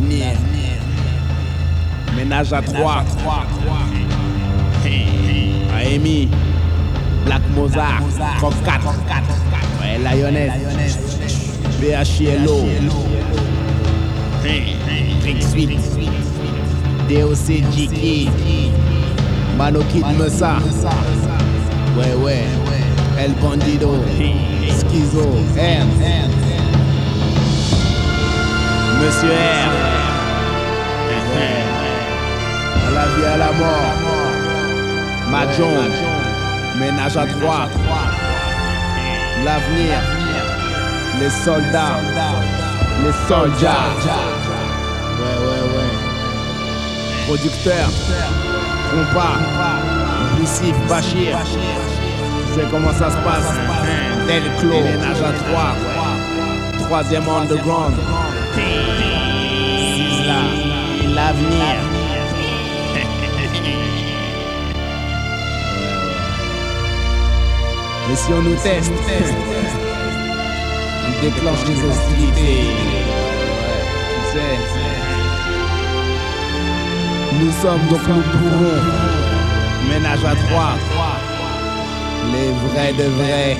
L'avenir. Ménage à trois. Amy. Black Mozart. Rock 4. Ouais, Lioness. BHLO. Trick Suite. DOC Jiki. Mano Kid Mesa. Ouais, ouais. El Bandido. Schizo. R. Monsieur R. vie, à la mort. Mahjong. Ménage à trois. L'avenir. Les soldats. Les soldats. Ouais, ouais, ouais. Producteur. Compas. Bachir. Tu sais comment ça se passe? Del Clos. Ménage à trois. Troisième underground. L'avenir. Et si on nous teste, on déclenche les hostilités. Tu sais. Nous sommes donc nous. Ménage à trois. Les vrais de vrais.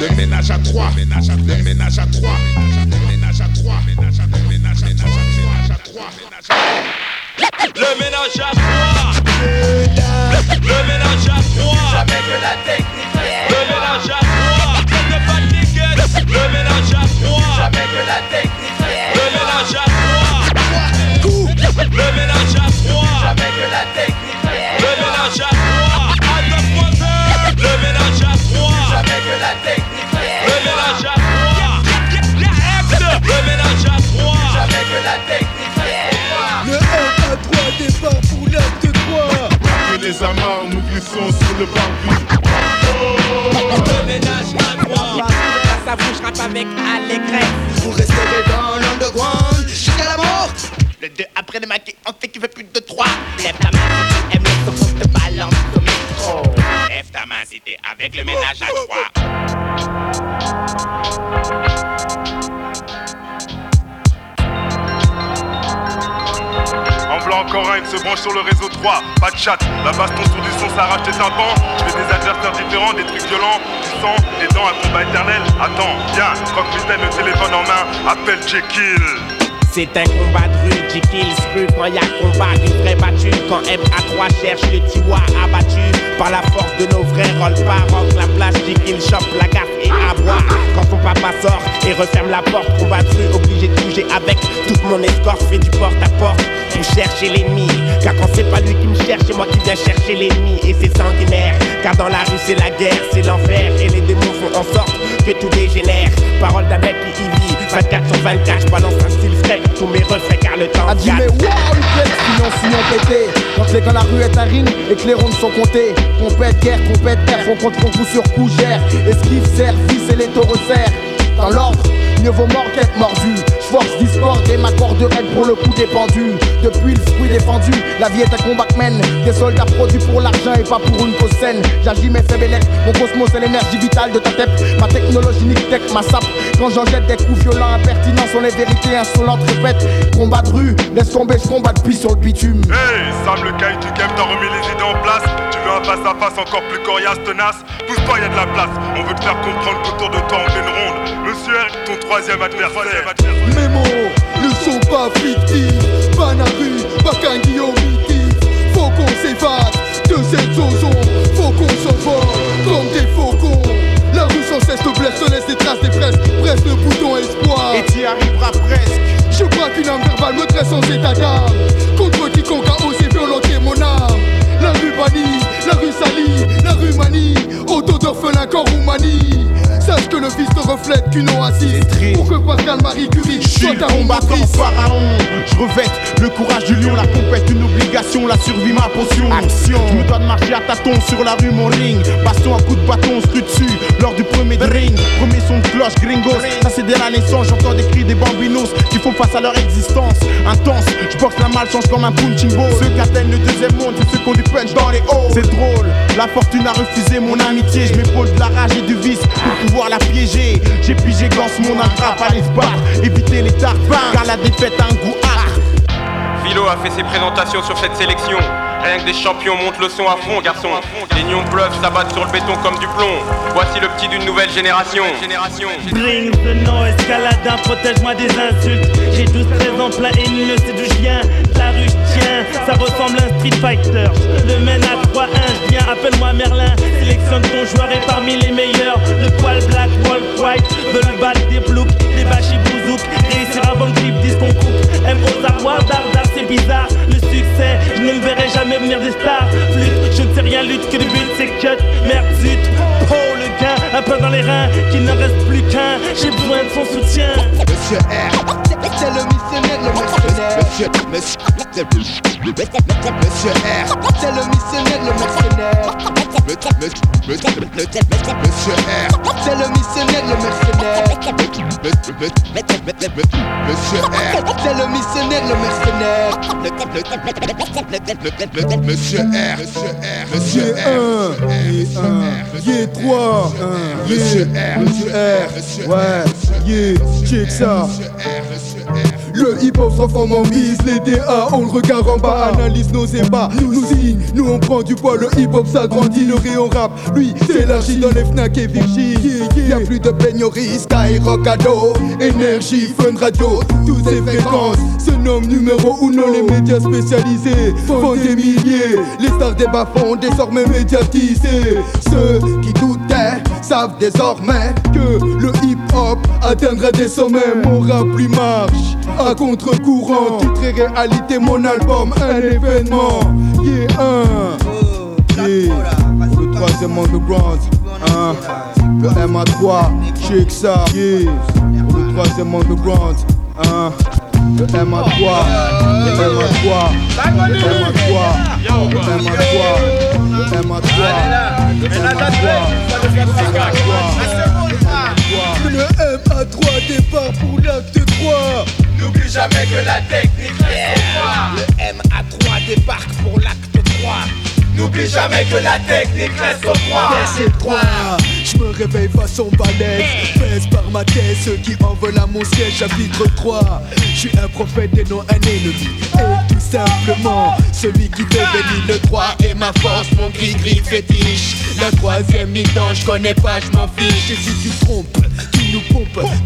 Le ménage à trois, ménage à le ménage à trois, ménage à trois, ménage à le ménage à trois, ménage à trois, Le ménage à trois. Le ménage à trois. Jamais que la technique le barbu. Le ménage à trois. Ça bouge rap avec allégresse. Vous resterez dans l'underground jusqu'à la mort Le 2 après le maquis, on fait qu'il veut plus de 3. Lève ta main si tu aimes le son, te balance au micro. Lève ta main si t'es avec le ménage à 3. Sur le réseau 3. Pas de chat, la baston sur du son s'arrache tes tympans. Je fais des adversaires différents, des trucs violents, du sang, des dents, un combat éternel. Attends, viens, croque mitaine, le téléphone en main, appelle Jekyll. C'est un combat de rue, Jekyll se quand y a combat d'une vraie battue. Quand MA3 cherche le tiwa abattu par la force de nos vrais rôles paroc. La place, Jekyll chope la gaffe et aboie. Quand ton papa sort et referme la porte, combat de rue, obligé de bouger avec toute mon escorte. Fait du porte à porte pour chercher l'ennemi. Car quand c'est pas lui qui me cherche, c'est moi qui viens chercher l'ennemi. Et c'est sanguinaire, car dans la rue c'est la guerre, c'est l'enfer. Et les démons font en sorte que tout dégénère. Parole d'un mec qui y vit, 24 sur 24, je balance un style frais, tous mes refrains car le temps A dit mais waouh le flex, sinon sinon pété Quand les quand la rue est un ring et que les rondes sont comptées. Compète, guerre, compète, terre, on compte qu'on coup sur coup gère Esquive, service et les taureaux serrent Dans l'ordre, mieux vaut mort qu'être mordu J'force discorde et ma corde raide pour le coup dépendu. Depuis le fruit défendu, la vie est un combat que mène Des soldats produits pour l'argent et pas pour une cause saine. J'agis mes faits bélec, mon cosmos c'est l'énergie vitale de ta tête. Ma technologie nique tech, ma sape Quand j'en jette des coups violents, impertinents sont les vérités insolentes Répète, combat de rue, laisse tomber, je combat depuis sur le bitume. Hey, Sam le caille du game, t'as remis les idées en place. Tu veux un face à face encore plus coriace, tenace. Pousse-toi, y a de la place. On veut te faire comprendre qu'autour de toi on fait une ronde. Monsieur R, ton troisième adversaire. Mes mots ne sont pas fictifs. Panari, Bakangi omitif Faut qu'on s'évade de cette zone Faut qu'on s'envole comme des faucons. La rue sans cesse te blesse, te laisse des traces des presses. Presse le bouton espoir. Et tu y arriveras presque. Je crois qu'une âme verbale me dresse en état d'âme. Contre quiconque a osé violenter mon âme. La rue bannie, la rue salie, la rue manie Auto d'orphelin corps ou manie Sache que le fils ne reflète qu'une oasis. Pour que Pascal Marie Curie soit ta combattant pharaon. Je revête le courage du lion La compète une obligation La survie ma potion. Action. Je me dois de marcher à tâtons sur la rue mon ring Baston à coup de bâton on se dessus Lors du premier ring, premier son de cloche, gringos. Ça c'est dès la naissance, j'entends des cris des bambinos qui font face à leur existence. Intense, je boxe la malchance comme un punching ball. Ceux qui atteignent le deuxième monde, c'est ceux qui ont du punch dans les hauts. La fortune a refusé mon amitié. Je m'épaule de la rage et du vice pour pouvoir la piéger. J'ai pigé mon attrape, allez se battre, éviter les tartes, car la défaite a un goût âcre. Philo a fait ses présentations sur cette sélection. Rien que des champions montent le son à fond, garçon. Les nions bluffs s'abattent sur le béton comme du plomb. Voici le petit d'une nouvelle génération. Bring the noise, Caladin, protège-moi des insultes. J'ai 12 13 ans plein haineux, c'est du chien. La rue, tiens, ça ressemble à un Street Fighter. Le mène à 3-1, je viens, appelle-moi Merlin. Sélectionne ton joueur est parmi les meilleurs. Le poil black, wall white, veut le battre des blouks, des bachis Merde, zut. Oh, le gars, un peu dans les reins, qu'il ne reste plus qu'un. J'ai besoin de son soutien. Monsieur R, c'est le missionnaire, le mercenaire. Monsieur, monsieur, monsieur R, c'est le missionnaire, le mercenaire. Monsieur R, c'est le missionnaire, le mercenaire. Monsieur R, c'est le missionnaire, le mercenaire. Monsieur R, monsieur R, monsieur R, 3, Monsieur R, Monsieur R, ouais, yeah, check ça. Le hip-hop transforme en bise, les DA, on le regarde en bas, analyse nos ébats, nous signe, nous on prend du poids, le hip-hop s'agrandit, le rayon rap, lui s'élargit dans les Fnac et Vichy, y'a plus de peignoirie, Skyrock ado, énergie, fun radio, toutes ces fréquences se nomment numéro uno, les médias spécialisés font des milliers, les stars des bas font désormais médiatisés, ceux qui doutaient savent désormais que le hip-hop atteindra des sommets, mon rap lui marche à contre-courant, titre et réalité, mon album, un événement, yeah, un, yeah, pour le troisième underground, hein, le MA3, check ça, yeah, pour le troisième underground, hein, le MA3, le MA3, le MA3, le MA3, le MA3, le MA3, le MA3 départ pour l'acte 3 N'oublie jamais que la technique reste au droit. Le MA3 débarque pour l'acte 3. N'oublie jamais que la technique reste au. C'est 3 Je me réveille façon balèze Pèse par ma tête ceux qui en veulent à mon siège Chapitre 3 Je suis un prophète et non un ennemi. Et tout simplement Celui qui bénit le droit Et ma force mon gris-gris fétiche. La troisième mi-temps je connais pas je m'en fiche. Et si tu trompes tu nous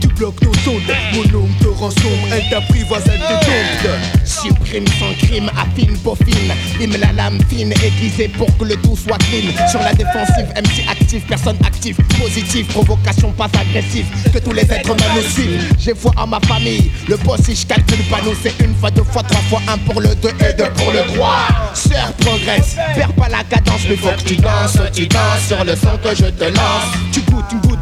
Tu bloques nos ondes Mon nom te sombre Elle t'apprivoise elle te dompte Supprime sans crime, affine, peaufine. Lime la lame fine, aiguisée pour que le tout soit clean. Sur la défensive, MC actif, personne active, positive, provocation pas agressive. Que tous les êtres humains nous suivent. J'ai foi en ma famille, le boss si je calcule pas nous, c'est une fois, deux fois, trois fois, un pour le deux et deux pour le trois. Sœur progresse, perds pas la cadence, mais faut que tu danses, tu danses sur le son que je te lance.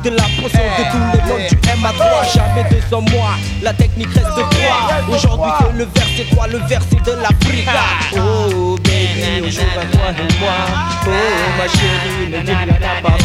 De la potion de tous les noms du MA3 Jamais de sans moi, la technique reste de toi Aujourd'hui que le verset 3, le verset de l'Afrique Oh baby, aujourd'hui à toi et moi Oh ma chérie, ne dis à papa.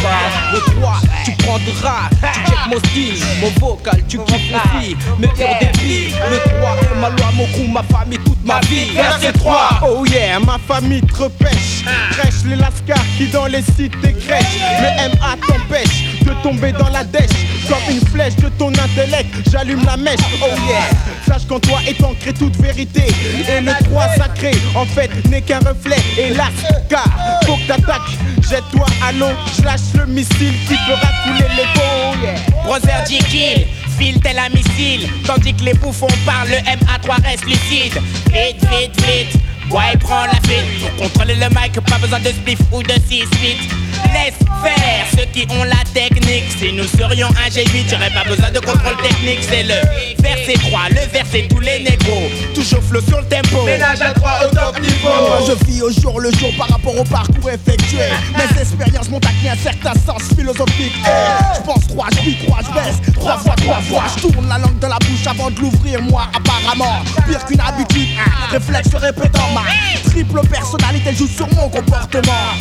Le 3, tu prendras, tu check mon style. Mon vocal, tu kiffes aussi, mes pires débits Le 3 est ma loi, mon crew, ma famille, toute ma vie Verset 3. Oh yeah, ma famille te repêche. Crèche les lascars qui dans les cités crèchent. Le MA t'empêche de tomber dans la dèche Comme une flèche de ton intellect, j'allume la mèche Oh yeah, sache qu'en toi est ancrée toute vérité Et le 3 sacré, en fait, n'est qu'un reflet Hélas, car faut que t'attaques Jette-toi à l'eau, je lâche le missile qui fera couler les pots yeah. Brother J-Kill, file tel un missile. Tandis que les bouffons parlent, le MA3 reste lucide. Vite, vite, vite. Ouais, prends la fuite. Pour contrôler le mic, pas besoin de spliff ou de 6 feet. Laisse faire ceux qui ont la technique. Si nous serions un G8, j'aurais pas besoin de contrôle technique. C'est le verset 3, le verset tous les négros. Toujours flow sur le tempo. Ménage à 3 au top niveau. Moi je vis au jour le jour par rapport au parcours effectué Mes expériences m'ont acquis un certain sens philosophique Eh, Je pense trois, je vis trois, je baisse Trois fois, trois fois, je tourne la langue dans la bouche avant de l'ouvrir moi apparemment Pire qu'une habitude, un réflexe répétant Ma triple personnalité joue sur mon comportement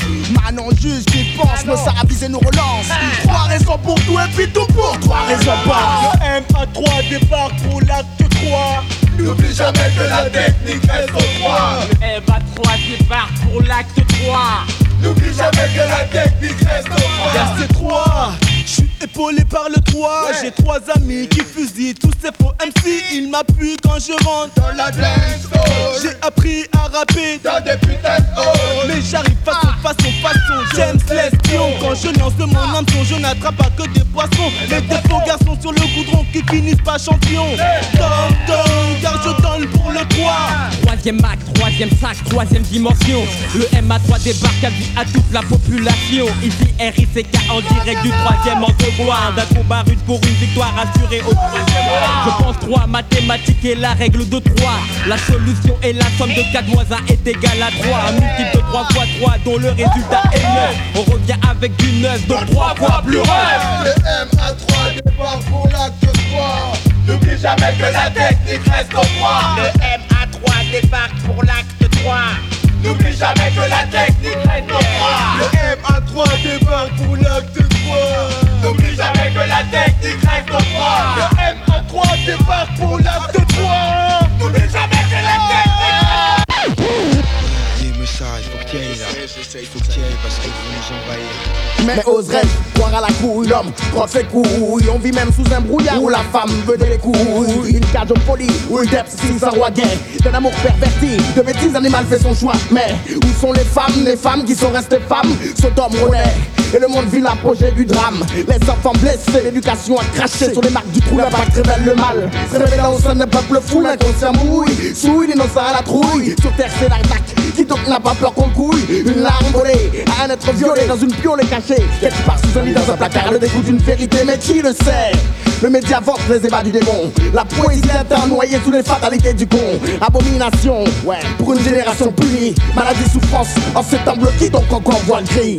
Manon juge qui pense, ça avise et nous relance Trois raisons pour tout et puis tout pour trois raisons pas. Le MA3 débarque pour l'acte 3. N'oublie jamais que la technique reste au 3 Le MA3 débarque pour l'acte 3. N'oublie jamais que la technique reste au 3 Verset 3 je suis épaulé par le 3 J'ai trois amis qui fusillent tous ces faux MC Ils m'appuient quand je rentre dans la dance J'ai appris à rapper dans des putains de Mais j'arrive façon, façon, façon. James l'espion Quand je lance de mon hameçon Je n'attrape pas que des poissons. Les défauts garçons sur le goudron qui finissent pas champion. Tom, tom, car je donne pour le 3 Troisième acte, troisième sac, troisième dimension. Le MA3 débarque à vie à toute la population. Ici RICK en direct du troisième D'un combat rude pour une victoire assurée au troisième Je pense 3 mathématiques et la règle de 3 La solution est la somme de 4 moins 1 est égal à 3 Un multiple de 3 fois 3 dont le résultat est 9 On revient avec du 9 donc 3 fois plus rêve Le MA3 débarque pour l'acte 3 N'oublie jamais que la technique reste au 3 Le MA3 débarque pour l'acte 3 N'oublie jamais que la technique reste au 3 Le MA3 débarque pour l'acte 3 N'oublie jamais que la technique reste au 3 Le MA3 débarque pour l'acte 3 N'oublie jamais que la technique mais ça, il faut que tu ailles là. Il faut que tu ailles parce qu'ils vont nous envahir. Mais oserais-je croire à la couille L'homme croit ses couilles. On vit même sous un brouillard Où la femme veut des couilles. Une cage au folie Où le depth si un roi gay D'un amour perverti De bêtises animal fait son choix. Mais où sont les femmes Les femmes qui sont restées femmes? Sodome renaît et le monde vit l'apogée du drame. Les enfants blessés, l'éducation a craché Sur les marques du trou, l'impact révèle le mal. Se révélant au sein d'un peuple fou, l'inconscient mouille. Souille, l'innocent à la trouille. Sur terre c'est l'arnaque Qui donc n'a pas peur qu'on couille. Une larme volée à un être violé dans une piole cachée. Quelque part sous un lit dans un placard Le dégoût d'une vérité mais qui le sait? Le média vante les ébats du démon. La poésie d'un noyée sous les fatalités du con. Abomination, ouais, pour une génération punie. Maladie, souffrance, en temps bloqués donc encore voit le gris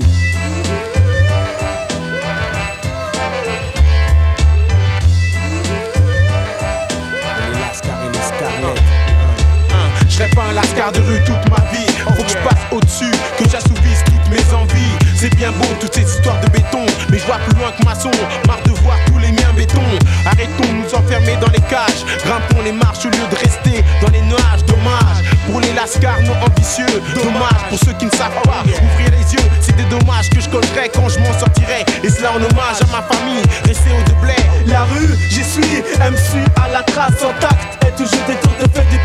serai pas un lascar de rue toute ma vie. Faut que je passe au-dessus, que j'assouvisse toutes mes envies. C'est bien beau toutes ces histoires de béton. Mais je vois plus loin que maçon Marre de voir tous les miens béton. Arrêtons de nous enfermer dans les cages. Grimpons les marches au lieu de rester dans les nuages. Dommage. Pour les lascars non ambitieux. Dommage pour ceux qui ne savent pas. Ouvrir les yeux C'est des dommages que je collerai quand je m'en sortirai Et cela en hommage à ma famille. Restez au de La rue, j'y suis, MC à la trace. En tact Et toujours des tours de fait des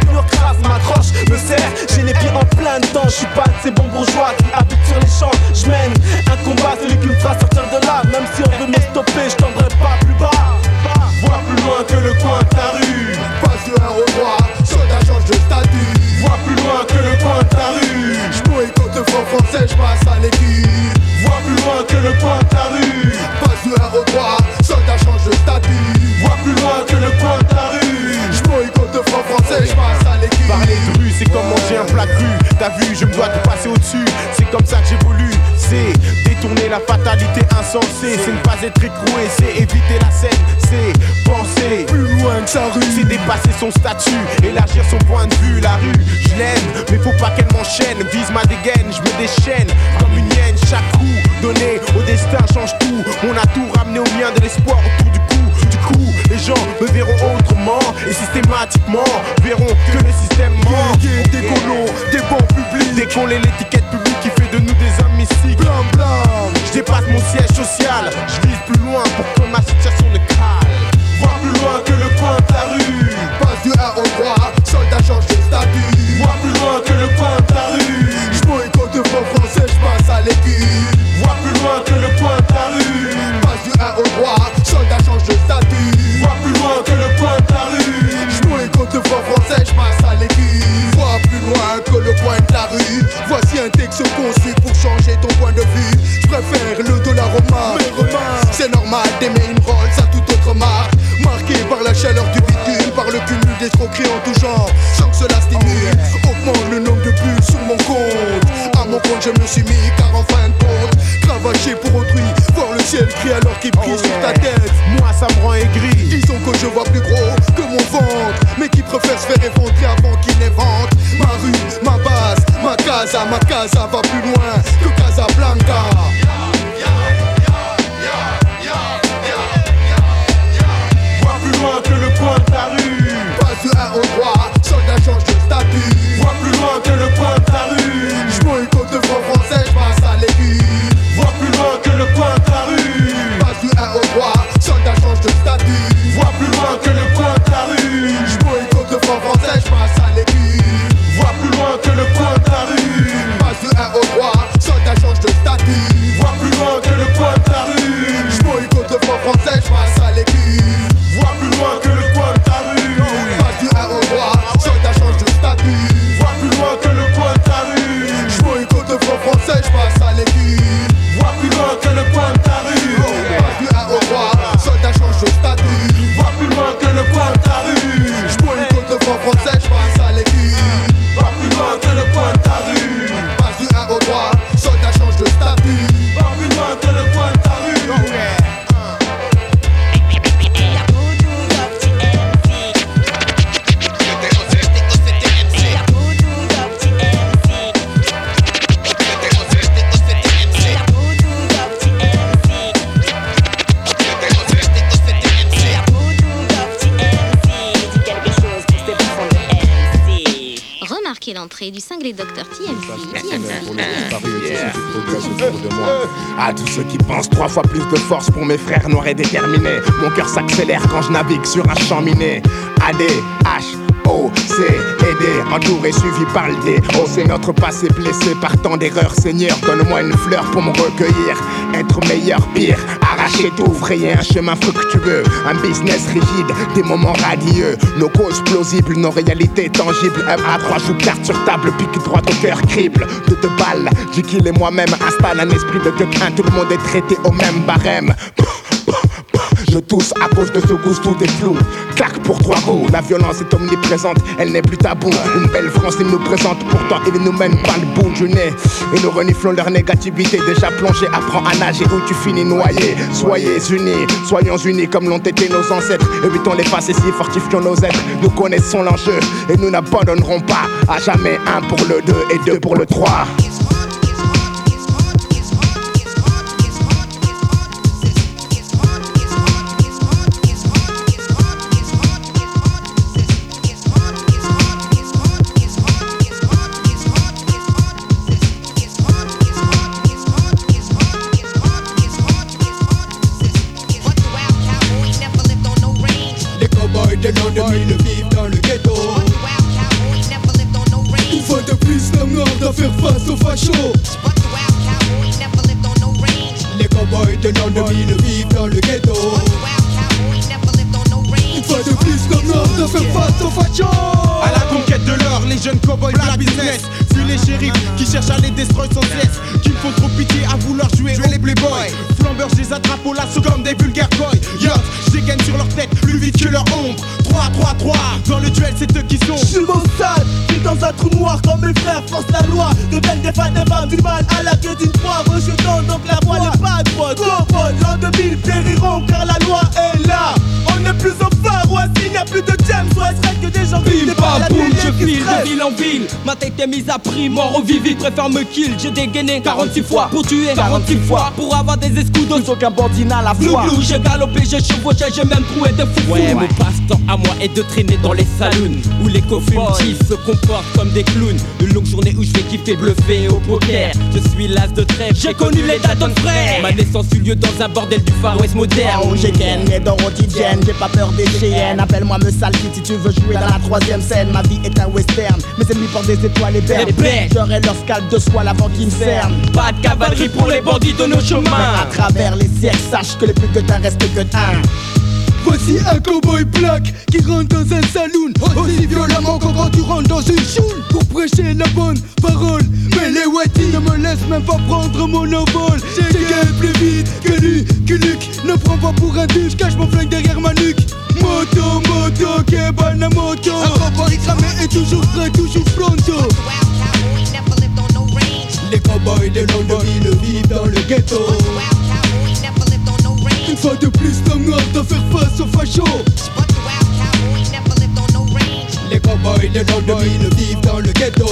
crasses M'accroche, me serre, j'ai les pieds en plein dedans Je suis pas de ces bons bourgeois qui habitent sur les champs. Je mène un combat, celui qui me fera sortir de là. Même si on veut me stopper, je tendrai pas plus bas. Vois plus loin que le coin de ta rue. Passe de 1 au 3, soldat change de statut. Vois plus loin que le coin de ta rue. J'boycotte le franc français, j'passe à l'équipe Vois plus loin que le coin de ta rue. Passe de 1 au 3, soldat change de statut. Vois plus loin que le coin de ta rue. J'boycotte le franc français, j'passe c'est comme manger un plat cru. T'as vu, je me dois de passer au-dessus. C'est comme ça que j'évolue C'est détourner la fatalité insensée. C'est ne pas être écroué, c'est éviter la scène. C'est penser plus loin que sa rue. C'est dépasser son statut, élargir son point de vue. La rue, je l'aime, mais faut pas qu'elle m'enchaîne. Vise ma dégaine, je me déchaîne. Comme une hyène, chaque coup donné au destin change tout. On a tout ramené au mien de l'espoir autour du cou Du coup, les gens me verront autrement Et systématiquement verront que le système ment. Yeah, des colons, des bons publics. Qu'on l'est l'étiquette publique qui fait de nous des hommes mystiques. Blam blam. Je dépasse mon siège social. Je vise plus loin pour que ma situation ne cale. Vois plus loin que le coin de ta rue. Passe du 1 au 3, soldat change de statut Le franc français, j'passe à l'équipe Vois plus loin que le coin de la rue. Voici un texte conçu pour changer ton point de vue. J'préfère le dollar au marque C'est normal d'aimer une Rolls à toute autre marque. Marqué par la chaleur du bitume Par le cumul d'escroqueries en tout genre. Sans que cela stimule Augmente le nombre de bulles sur mon compte. À mon compte je me suis mis car en fin de compte pour autrui Michel crie alors qu'il prie sur ta oh, tête. Moi, ça me rend aigri. Disons que je vois plus gros que mon ventre. Mais qui préfère se faire éventrer avant qu'il n'évente. Ma rue, ma base, ma casa, ma casa va plus loin que Casablanca. Va plus loin que le coin de ta rue. Passe de un au. De force pour mes frères noirs et déterminés. Mon cœur s'accélère quand je navigue sur un champ miné. AD, H, O, C, aidé, entouré, suivi par le D. Oh, c'est notre passé blessé par tant d'erreurs. Seigneur, donne-moi une fleur pour me recueillir. Être meilleur, pire, arracher tout, un chemin fructueux. Un business rigide, des moments radieux. Nos causes plausibles, nos réalités tangibles. Un à trois joue carte sur table, pique droit au cœur, crible. De deux balles, Jekyll et moi-même installe un esprit de coquin. Tout le monde est traité au même barème. Je tousse à cause de ce goût, tout est flou. Pour trois coups, la violence est omniprésente, elle n'est plus tabou. Une belle France, ils nous présentent, pourtant ils nous mènent pas le bout du nez. Et nous reniflons leur négativité, déjà plongé, apprends à nager où tu finis noyé. Soyez unis, soyons unis comme l'ont été nos ancêtres. Évitons les passés si fortifions nos êtres. Nous connaissons l'enjeu et nous n'abandonnerons pas. À jamais un pour le deux et deux pour le trois. Mise à prix, mort au vivi, préfère me kill. J'ai dégainé 46 fois pour tuer 46 fois. Pour avoir des escudos, aucun bandit n'a la foi. j'ai galopé, j'ai chevauché, j'ai même trouvé des fous. Ouais, mon à moi est de traîner dans les saloons où les co-fugitifs se comportent comme des clowns. Une longue journée où je vais kiffer bluffer au poker. Je suis l'as de trêve, j'ai connu les Dalton frères. Ma naissance eut lieu dans un bordel du Far West moderne. J'ai ken, né dans Rotidienne, j'ai pas peur des GN. Appelle-moi me salty si tu veux jouer dans la troisième scène. Ma vie est un western, mes ennemis portent des étoiles et bernes. J'aurai leur scalp de soie avant qu'ils me cernent. Pas de cavalerie pour les bandits de nos Mais à chemins. travers les siècles, sache que les plus que restent que un. Voici un cowboy black qui rentre dans un saloon. Aussi violemment que quand tu rentres dans une choule. Pour prêcher la bonne parole. Mais les Watty ne me laissent même pas prendre mon envol. J'ai gagné plus vite que lui, que Luc. Ne prends pas pour un duche, cache mon flingue derrière ma nuque. Moto, moto, kebana moto. Un cowboy cramé est toujours prêt, toujours pronto. Les cowboys de Londres vivent dans le ghetto fois de plus, l'homme noir doit faire face aux fachos Les cowboys de Londres vivent dans le ghetto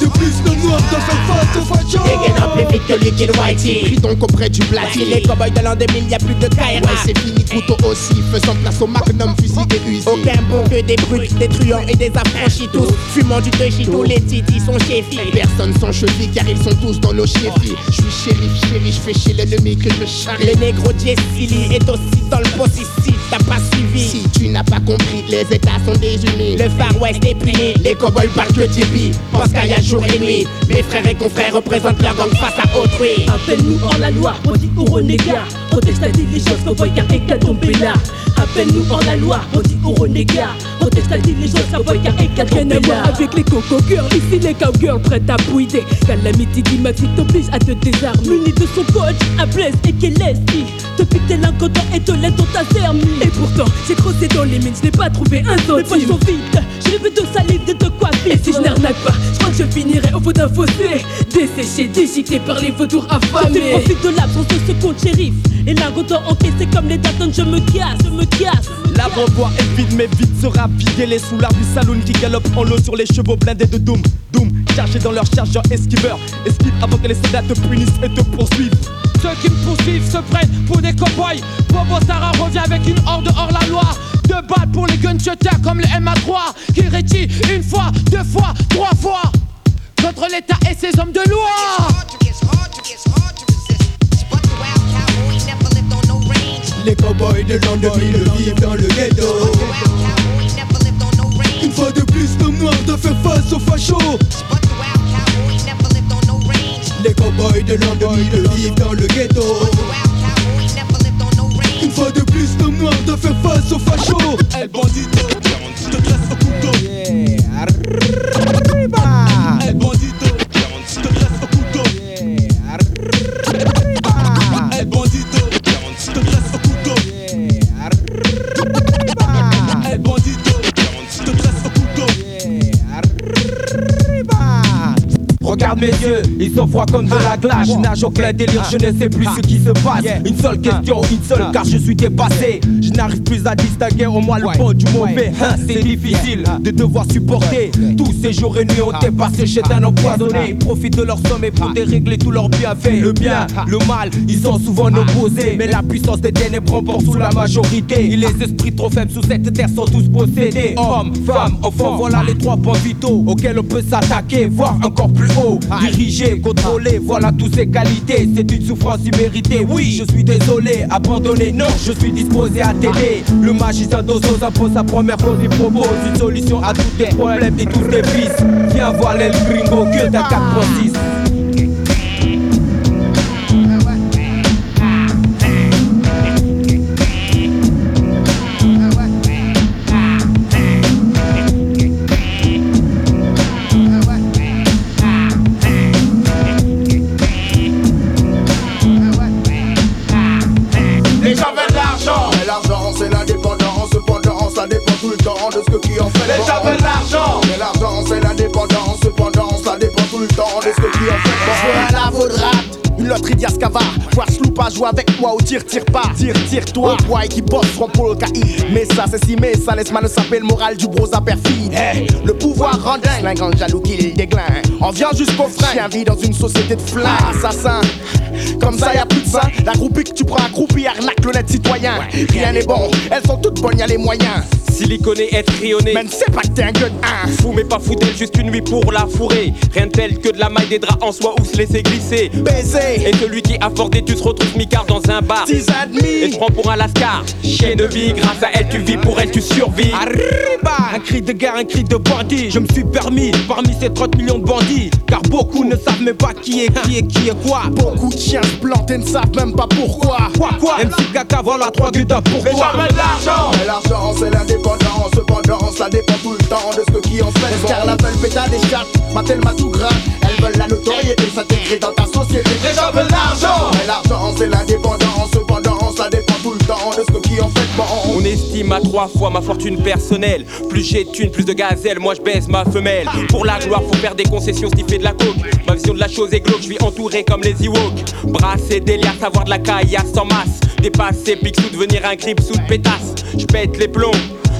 de plus, l'homme noir doit faire face aux fachos Digging up les vite que liquide whitey. Pris donc auprès du platine Les cowboys de l'an 2000 y'a plus de KRA Ouais c'est fini couteau aussi Faisant place au magnum fusil et usine Aucun bon que des brutes Des truands et des affranchis tous Fumant du touchy Tous les titis sont chefis Personne sans cheville car ils sont tous dans nos chefis Je suis shérif chéri Je fais chez l'ennemi que je charrie. Le négro Jessili est aussi dans le poste ici T'as pas suivi. Si tu n'as pas compris Les états sont désunis. Le Far West est plié Les cowboys parlent que Tipeee Parce qu'il y a jour et nuit Mes frères et confrères représentent leur gang face à autrui. Appelle-nous hors la loi, on dit au renégat. Protège ta diligence, qu'on voit car quelqu'un tombé là appelle-nous hors la loi. On dit au renégat, on dit les gens a un Rien avec les coco girls, ici les cowgirls prêtes à bouider. Calamity Maxi t'oblige à te désarmer. Muni de son coach, à Blaise et qu'elle laisse Depuis t'es l'incontent et te laisse dans ta ferme. Et pourtant, j'ai creusé dans les mines, je n'ai pas trouvé un centime. Poches sont vides, j'ai vu de salive de te coiffer. Et si je n'arnaque pas, je crois que je finirai au bout d'un fossé. Desséché, déchiqueté par les vautours affamés. Je profite de l'absence de ce compte shérif. Et l'incontent encaissé comme les datons, je me casse, je me casse. La renvoi est vide, mais vite sera vidé. Les soulards du saloon qui galopent en l'eau sur les chevaux blindés de Doom. Doom, chargés dans leur chargeur esquiveur. Esquive avant que les soldats te punissent et te poursuivent. Ceux qui me poursuivent se prennent pour des cowboys. Bobo Sarah revient avec une horde hors la loi. Deux balles pour les gunshotters comme le MA3 qui rétit une fois, deux fois, trois fois contre l'État et ses hommes de loi. Les cowboys de l'an 2000 vivent dans le ghetto. Une fois de plus, comme noir de faire face aux fachos. Les cowboys de l'an 2000 vivent dans le ghetto. Une fois de plus, comme noir de faire face aux fachos. El bandito, te dresse au couteau. Yeah, El Regarde mes yeux, ils sont froids comme de la glace. Je nage au plein délire, je ne sais plus ce qui se passe. Une seule question, une seule, car je suis dépassé. Je n'arrive plus à distinguer au moins le bon du mauvais. C'est difficile de devoir supporter. Tous ces jours et nuits ont été passés chez un empoisonné. Ils profitent de leur sommeil pour dérégler tous leurs bienfaits. Le bien, le mal, ils sont souvent opposés. Mais la puissance des ténèbres remporte sous la majorité. Et les esprits trop faibles sous cette terre sont tous possédés. Hommes, femmes, enfants, voilà les trois points vitaux auxquels on peut s'attaquer, voire encore plus haut. Diriger, contrôler, voilà toutes ces qualités. C'est une souffrance imméritée. Oui, je suis désolé, abandonné, non, je suis disposé à t'aider. Le magicien d'Ozo impose sa première chose, il propose une solution à tous tes problèmes et tous tes vices. Viens voir les gringo que t'as 4.6. jouer avec moi au tir, tire pas. Tire, tire toi. Qui bosse, front pour le KI. Mais ça, c'est si, mais ça laisse mal s'appelle le moral du brosa perfide. Hey, le pouvoir rend dingue, un grand jaloux qui le déglingue. On vient jusqu'au frein. Chien vie dans une société de flingues. Assassin. Comme ça, y a plus de ça. La groupie que tu prends accroupi, arnaque l'honnête citoyen. Rien n'est bon, elles sont toutes bonnes, y a les moyens. Siliconé, être rayonné. Même c'est pas que t'es un gun, hein. Fou mais pas fou d'elle, juste une nuit pour la fourrer. Rien de tel que de la maille des draps en soie ou se laisser glisser. Baiser. Et celui qui a fordé, tu te retrouves micard dans un bar. Admis. Et te prends pour un lascar. Chien de vie, grâce à elle tu vis, pour elle tu survis. Arriba Un cri de guerre, un cri de bandit. Je me suis permis parmi ces 30 millions de bandits. Car beaucoup ne savent même pas qui est qui est qui est quoi. Beaucoup de chiens se plantent et ne savent même pas pourquoi. Quoi quoi? MC Kaka, voilà trois guttas pour Les gens toi. veulent l'argent. Mais l'argent, c'est l'indépendance. Cependant, ça dépend tout le temps de ce que qui en fait. Les car la veulent pétard des chattes, Matel m'a tout gras. Elles veulent la notoriété, s'intégrer dans ta société. Les gens veulent l'argent. Mais l'argent, c'est l'indépendance. Cependant, ça dépend tout le temps de ce que qui en fait bon. On estime à trois fois ma fortune personnelle. Plus j'ai de thunes, plus de gazelle, moi je baisse ma femelle. Pour la gloire, faut faire des concessions, sniffer de la coke. Ma vision de la chose est glauque, je suis entouré comme les Ewoks. Brasser délire, savoir de la caille à sans masse. Dépasser, pixou, devenir un grip sous de pétasse. Je pète les plombs.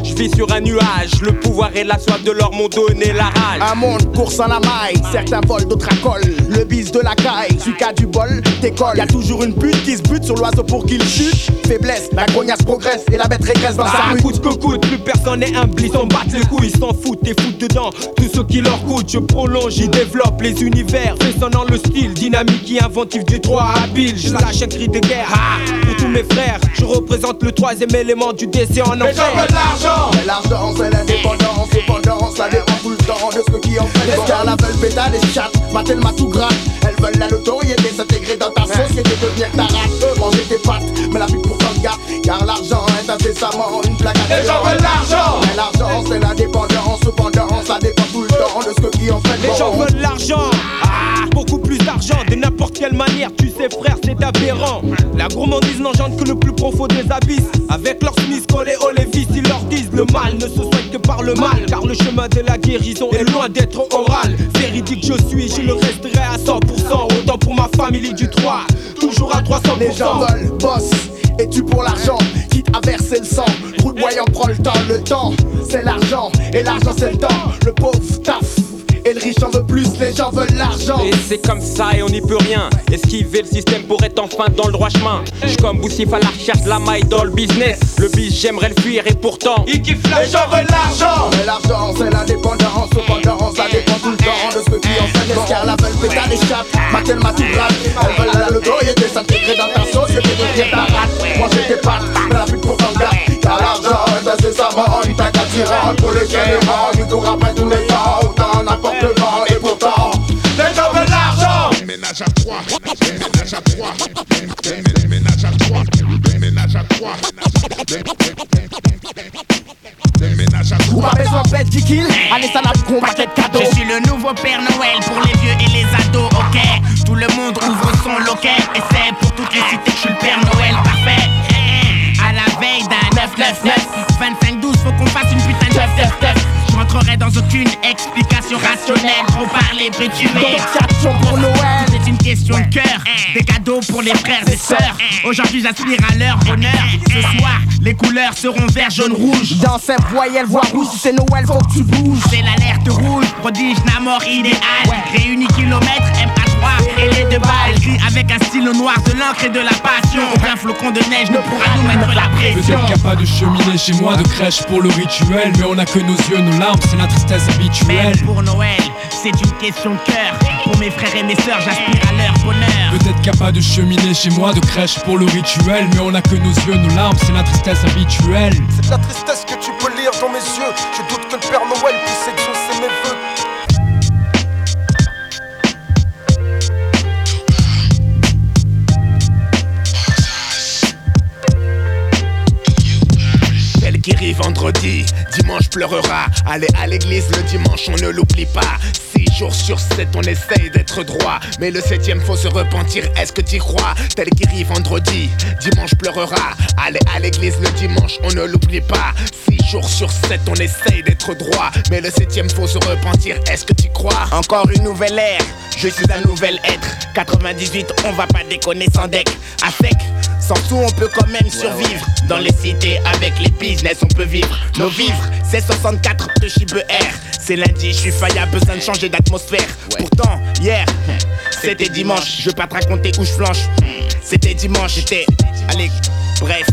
Je vis sur un nuage, le pouvoir et la soif de l'or m'ont donné la rage. Un monde course en la maille, certains volent, d'autres accolent. Le bis de la caille, celui qui a du bol, t'école. Y'a toujours une pute qui se bute sur l'oiseau pour qu'il chute. Faiblesse, la grognasse progresse et la bête régresse dans sa Ça rue. coûte que coûte, plus personne n'est humble, ils s'en battent les couilles, ils s'en foutent et foutent dedans tout ce qui leur coûte. Je prolonge, ils développent les univers, façonnant le style dynamique et inventif du 3 habile. Je lâche un cri de guerre ah, pour tous mes frères. Je représente le troisième élément du décès en Les gens enfer. veulent l'argent. Mais l'argent, c'est l'indépendance. Cependant, ça dépend tout le temps de ce qui en fait Les la veulent pétard des chattes, Matel m'a tout gras. Elles veulent la notoriété, s'intégrer dans ta société, devenir ta race. Manger tes pattes, mais la vie pourtant gars, car l'argent est incessamment une plaque à Les gens veulent l'argent Mais l'argent c'est l'indépendance, cependant ça dépend tout le temps de ce qui en fait Les gens veulent l'argent, ah, beaucoup plus d'argent, de n'importe quelle manière, tu sais frère, c'est aberrant. La gourmandise n'engendre que le plus profond des abysses. Avec leur Smith collés au Lévis, le mal ne se soigne que par le mal. Car le chemin de la guérison est loin d'être oral. Véridique je suis, je le resterai à 100%. Autant pour ma famille du 3, toujours à 300%. Les gens veulent boss et tu pour l'argent, quitte à verser le sang. Roule moyen, prend le temps, le temps, c'est l'argent, et l'argent c'est le temps. Le pauvre taf, et le riche en veut plus, les gens veulent l'argent. Et c'est comme ça et on n'y peut rien. Esquiver le système pour être enfin dans le droit chemin. J'suis comme Boussif à la recherche de la maille dans le business. Le bis, j'aimerais le fuir et pourtant. Il kiffe Les gens veulent l'argent Mais l'argent c'est l'indépendance, cependant ça dépend tout le temps de ce qui en fait. Car la veulent péter le nouveau Père Noël pour les vieux et les ados, ok. Tout le monde ouvre son loquet Et c'est pour toutes les cités que je suis le Père Noël parfait. À la veille d'un 999 25-12, faut qu'on fasse une putain de 999 Je rentrerai dans aucune explication rationnelle Trop parler, tuer pour Noël. C'est une question de cœur Des cadeaux pour les frères et sœurs. Aujourd'hui j'aspire à leur bonheur. Ce soir, les couleurs seront vert, jaune, rouge. Dans cette voyelle, voix rouge, si c'est Noël, faut que tu bouges. C'est l'alerte rouge, prodige, Namor idéal Réunis kilomètres, MA3 et les deux balles. Écrit avec un stylo noir, de l'encre et de la passion. Aucun flocon de neige ne pourra nous mettre la pression. Peut-être qu'il n'y a pas de cheminée chez moi, de crèche pour le rituel. Mais on a que nos yeux, nos larmes, c'est la tristesse habituelle. Même pour Noël, c'est une question de cœur. Pour mes frères et mes sœurs, j'aspire à leur bonheur. Peut-être qu'il n'y a pas de cheminée chez moi, de crèche pour le rituel. Mais on a que nos yeux, nos larmes, c'est la tristesse habituelle. C'est de la tristesse que tu peux lire dans mes yeux. Je doute que le Père Noël puisse dimanche pleurera. Aller à l'église le dimanche, on ne l'oublie pas. Six jours sur sept, on essaye d'être droit. Mais le septième, faut se repentir, est-ce que t'y crois? Tel qui rit vendredi, dimanche pleurera. Aller à l'église le dimanche, on ne l'oublie pas. Six jours sur sept, on essaye d'être droit. Mais le septième, faut se repentir, est-ce que t'y crois? Encore une nouvelle ère, je suis un nouvel être. 98, on va pas déconner sans deck. À sec, sans sous, on peut quand même survivre. Dans les cités, avec les business, on peut vivre. Nos vivres, c'est 64 de Chibe R. C'est lundi, je suis faillable, besoin de changer d'atmosphère. Pourtant, hier, c'était dimanche. Je vais pas te raconter où je flanche. C'était dimanche, j'étais. Allez, bref.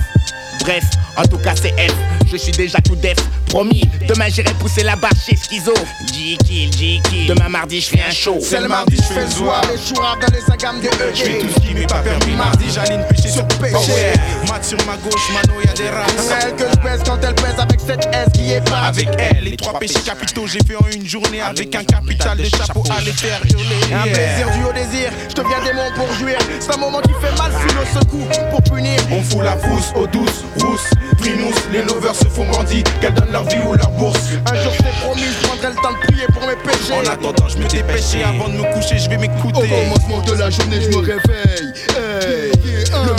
Bref, en tout cas c'est F, je suis déjà tout def Promis, demain j'irai pousser la barre chez Schizo G-Kill, G-Kill Demain mardi je fais un show C'est le mardi, je fais le soir. Les choix dans les agames de EG. Je fais tout ce qui m'est pas permis. Mardi, j'aligne péché sur péché. Mat sur ma gauche, mano, y'a des rats. Celle que je baisse quand elle pèse avec cette S qui est pas. Avec elle, les trois péchés capitaux, j'ai fait en une journée avec un capital de chapeau à l'éther hurlé. Un plaisir dû au désir, je deviens démon pour jouir. C'est un moment qui fait mal sous nos secours pour punir. On fout la pousse aux douces, rousses, trinous, les lovers se font bandits, qu'elles donnent leur vie ou leur bourse. Un jour je t'ai promis, je prendrai le temps de prier pour mes péchés. En attendant, je me dépêche et avant de me coucher, je vais Au m'écouter. commencement de la journée, je me réveille. Hey. Le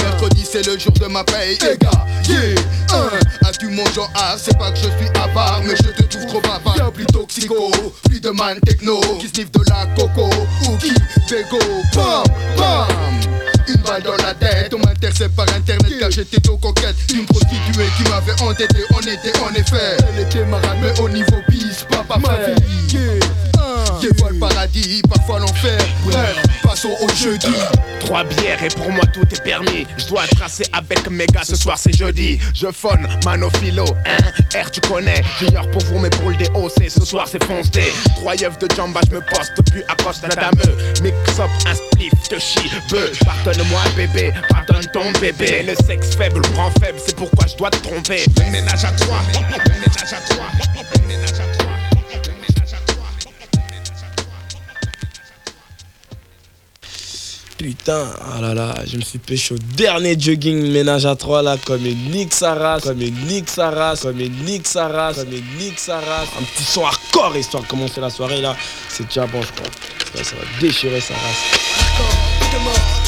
c'est le jour de ma paye. Les gars, yeah, un. As-tu mon genre ah, C'est pas que je suis avare, mais je te trouve trop bavard. Bien plus toxico, plus de man techno qui sniffe de la coco ou qui bégo. Bam, bam. Une balle dans la tête, on m'intercepte par internet car j'étais au conquête d'une prostituée qui m'avait entêté. On était en effet, elle était malade, mais au niveau bis, pas ma. Parfois l'enfer. Bref, passons au jeudi. Trois bières et pour moi tout est permis. Je dois tracer avec mes gars, ce soir c'est jeudi. Je phone, manophilo, hein. R tu connais. Junior pour vous, mais pour le DOC, ce soir c'est foncé. Trois yeux de jamba, je me poste, puis accoste la dame. Mix up un spliff, te chie, beu. Pardonne-moi bébé, pardonne ton bébé. Le sexe faible prend faible, c'est pourquoi je dois te tromper. ménage à trois, ménage à trois, ménage à trois. Putain, ah là là, je me suis pêché au dernier jogging ménage à trois là, comme une nique sa race, comme une nique sa race, comme une nique sa race, comme une nique sa race. Un petit son hardcore histoire de commencer la soirée là, c'est déjà bon je crois. ça va déchirer sa race.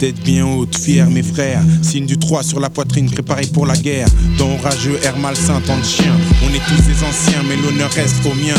Tête bien haute, fier mes frères. Signe du 3 sur la poitrine, préparé pour la guerre. Dans rageux, air malsain, tant de chiens. On est tous des anciens, mais l'honneur reste au mien.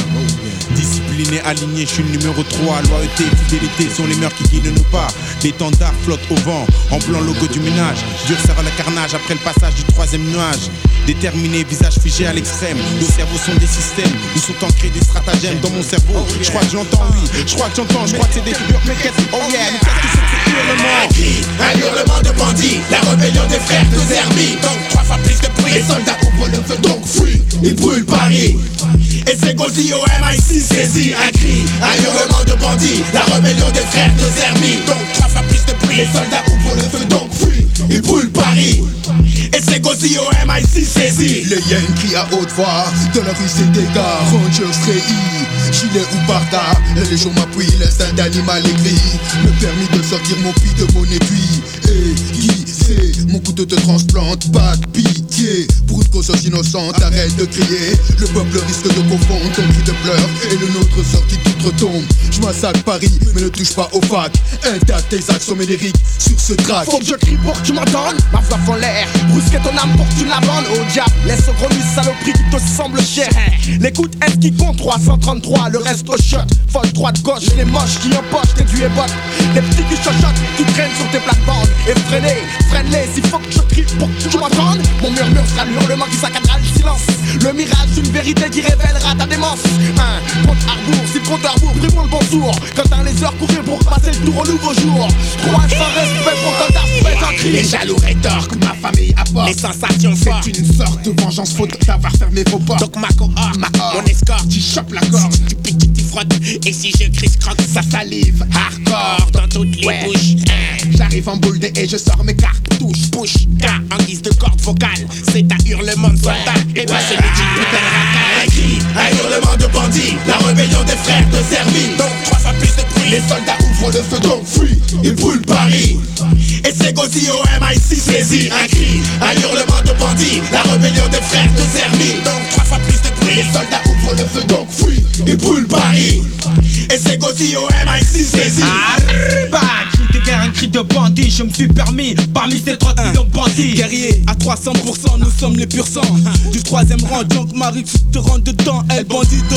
Discipliné, aligné, je suis le numéro 3. Loyauté, fidélité sont les mœurs qui guident nos pas. L'étendard flotte au vent, en blanc logo du ménage. Dur sera le carnage après le passage du troisième nuage. Déterminé, visage figé à l'extrême. Nos cerveaux sont des systèmes où sont ancrés des stratagèmes dans mon cerveau. Je crois que j'entends, oui, je crois que j'entends, je crois que c'est des figures, mais qu'est-ce oh yeah, mais qu'est-ce que c'est hurlement Un cri, un hurlement de bandits, la rébellion des frères de Zermi. Donc trois fois plus de bruit, les soldats ouvrent le feu, donc fuient, ils brûlent Paris. Et c'est Goldie au MI6 un cri, un hurlement de bandits, la rébellion des frères de Zermi. Donc trois fois plus de les soldats ouvrent le feu, donc fuient, ils brûlent Paris. Et c'est Goldie au MI6 saisit. Les hyènes crient à haute voix, dans la rue c'est des gars, Rangers trahis, gilet ou barda, la légion m'appuie, l'instinct d'animal aigri, me permis de sortir mon puits de mon aiguille, mon couteau te transplante, pas de pitié, pour une conscience innocente, arrête de crier, le peuple risque de confondre ton cri de pleurs. Et le nôtre sorti toute tombe, je massacre Paris, mais ne touche pas au fac, intact tes actions médériques sur ce track. Faut que je crie pour que tu m'entends. Ma voix en l'air, brusquer ton âme pour que tu la vendes au diable, laisse au gros saloperie qui te semble cher, l'écoute est qui compte? 333, le reste au shot, folle droite gauche, les moches qui empochent tes du et bottes, les petits qui chuchotent, qui traînent sur tes plates-bandes, et freine-les, s'il faut que je crie pour que tu m'entendes, mon murmure sera le hurlement qui saccadera le silence, le mirage d'une vérité qui révélera ta démence, un compte à rebours, si le compte à rebours, le bon tour, quand t'as les heures courir pour passer le tour au nouveau jour, trois sans respect pour ton taf, fais un cri, Les jaloux rétorquent, ma famille apporte. Les sensations fortes. C'est une sorte de vengeance faute d'avoir fermé vos portes. Donc ma cohorte, mon escorte Tu chopes la corde, tu piques, tu frottes. Et si je crie, croque, ça salive Hardcore dans toutes les bouches. J'arrive en boule et je sors mes cartes touche Push, ta, en guise de corde vocale. C'est un hurlement de soldat Et pas celui du putain de Un cri, un hurlement de bandits La rébellion des frères de Zermi Donc trois fois plus de bruit. Les soldats ouvrent le feu donc fuient Ils brûlent Paris. Et c'est Gozi au MI6 saisit Un cri, un hurlement de bandits La rébellion des frères de Zermi Donc trois fois plus de bruit. Les soldats ouvrent le feu donc fuient Ils brûlent Paris. Et c'est Gozi au MI6 saisit Bah, cri de guerre, un cri de bandit, je me suis permis parmi ces trois millions de bandits. Guerrier, à 300%, nous sommes les pur sang. Du troisième rang, donc Marie, tu te rends dedans, El Bandito.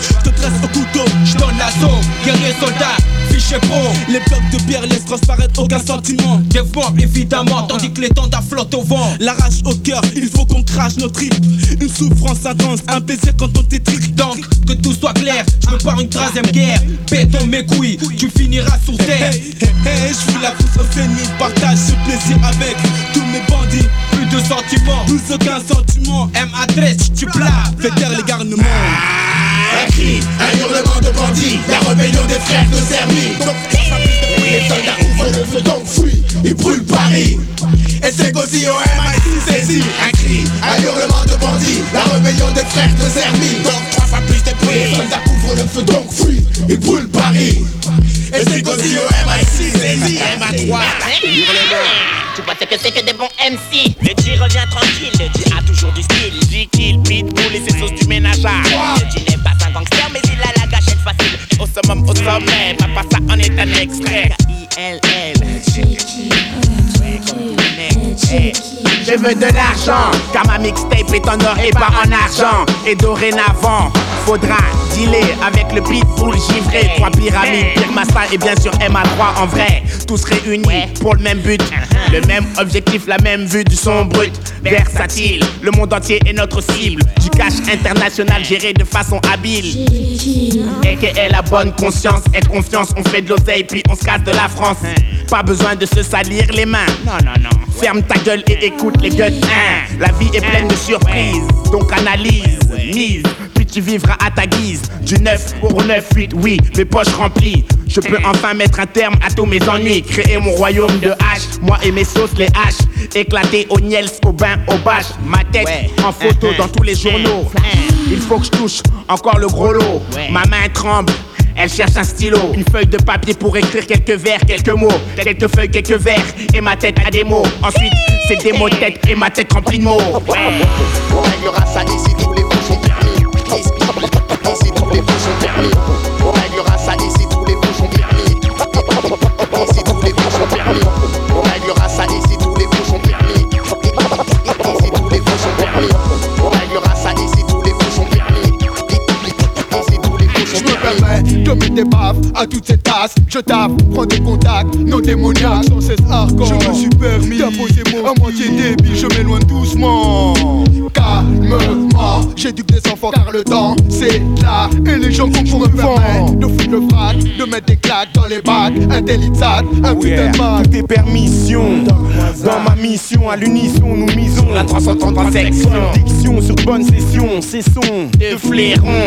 Je te tresse au couteau, Je donne l'assaut, guerrier soldat, pro. les blocs de pierre laissent transparaître aucun sentiment. Développe évidemment, tandis que les tendas flottent au vent. La rage au cœur, il faut qu'on crache nos tripes. Une souffrance intense, un plaisir quand on t'étrique. Donc, que tout soit clair, je me pars une troisième guerre. Béton mes couilles, tu finiras sous terre. Hey, hey, hey, je suis la pousse au zénith, partage ce plaisir avec tous mes bandits. Plus de sentiments, Plus aucun sentiment, M13, tu plates. fais taire les garnements. Un cri, un hurlement de bandits La rébellion des frères de Zermi Donc trois fois plus de bruit Les soldats ouvrent le feu donc fuient Ils brûlent Paris. Et c'est Gozi au MI6 saisit Un cri, un hurlement de bandits La rébellion des frères de Zermi Donc trois fois plus de bruit. Les soldats ouvrent le feu donc fuient Ils brûlent Paris. Et c'est Gozi au MI6 saisit MA3 Tu vois ce que c'est que des bons MC Le G revient tranquille, le G a toujours du style. G kill, pitbull et ses sauces du ménage à. Le G n'est pas un gangster mais il a la gâchette facile. Au summum, au sommet, papa ça en est un extrait. Je veux de l'argent, car ma mixtape est en or et pas en argent. Et dorénavant, faudra dealer avec le pitbull givré. Trois pyramides, Pire Massa et bien sûr MA3 en vrai. Tous réunis pour le même but. Le même objectif, la même vue du son brut. Versatile, le monde entier est notre cible. Du cash international géré de façon habile. Et qu'elle la bonne conscience et confiance. On fait de l'oseille puis on se casse de la France. Pas besoin de se salir les mains. Non, non, non. Ferme ta gueule et écoute les gueules. La vie est pleine de surprises. Donc analyse, mise. Puis tu vivras à ta guise. Du 9 pour 9, 8, oui. Mes poches remplies. Je peux enfin mettre un terme à tous mes ennuis. Créer mon royaume de hache. Moi et mes sauces, les haches. Éclater au niels, au bain, au bâche. Ma tête en photo dans tous les journaux. Il faut que je touche encore le gros lot. Ma main tremble. Elle cherche un stylo, une feuille de papier pour écrire quelques vers, quelques mots, quelques feuilles, quelques vers, et ma tête a des mots. Ensuite, c'est des mots de tête et ma tête remplie de mots. Ouais. À toute cette tasse. Je tape, prends des contacts, non démoniaques, sans cesse hardcore. Je me suis permis d'imposer mon à moitié débile, je m'éloigne doucement. Calmement, j'éduque des enfants car le temps c'est là. Et les gens qu'on me permettre de foutre le frac, de mettre des claques dans les bacs. Un un putain de Mac. Tout est permission. Dans ma mission, à l'unisson, nous misons. La 333 section. Diction sur bonne session, cessons de flairons.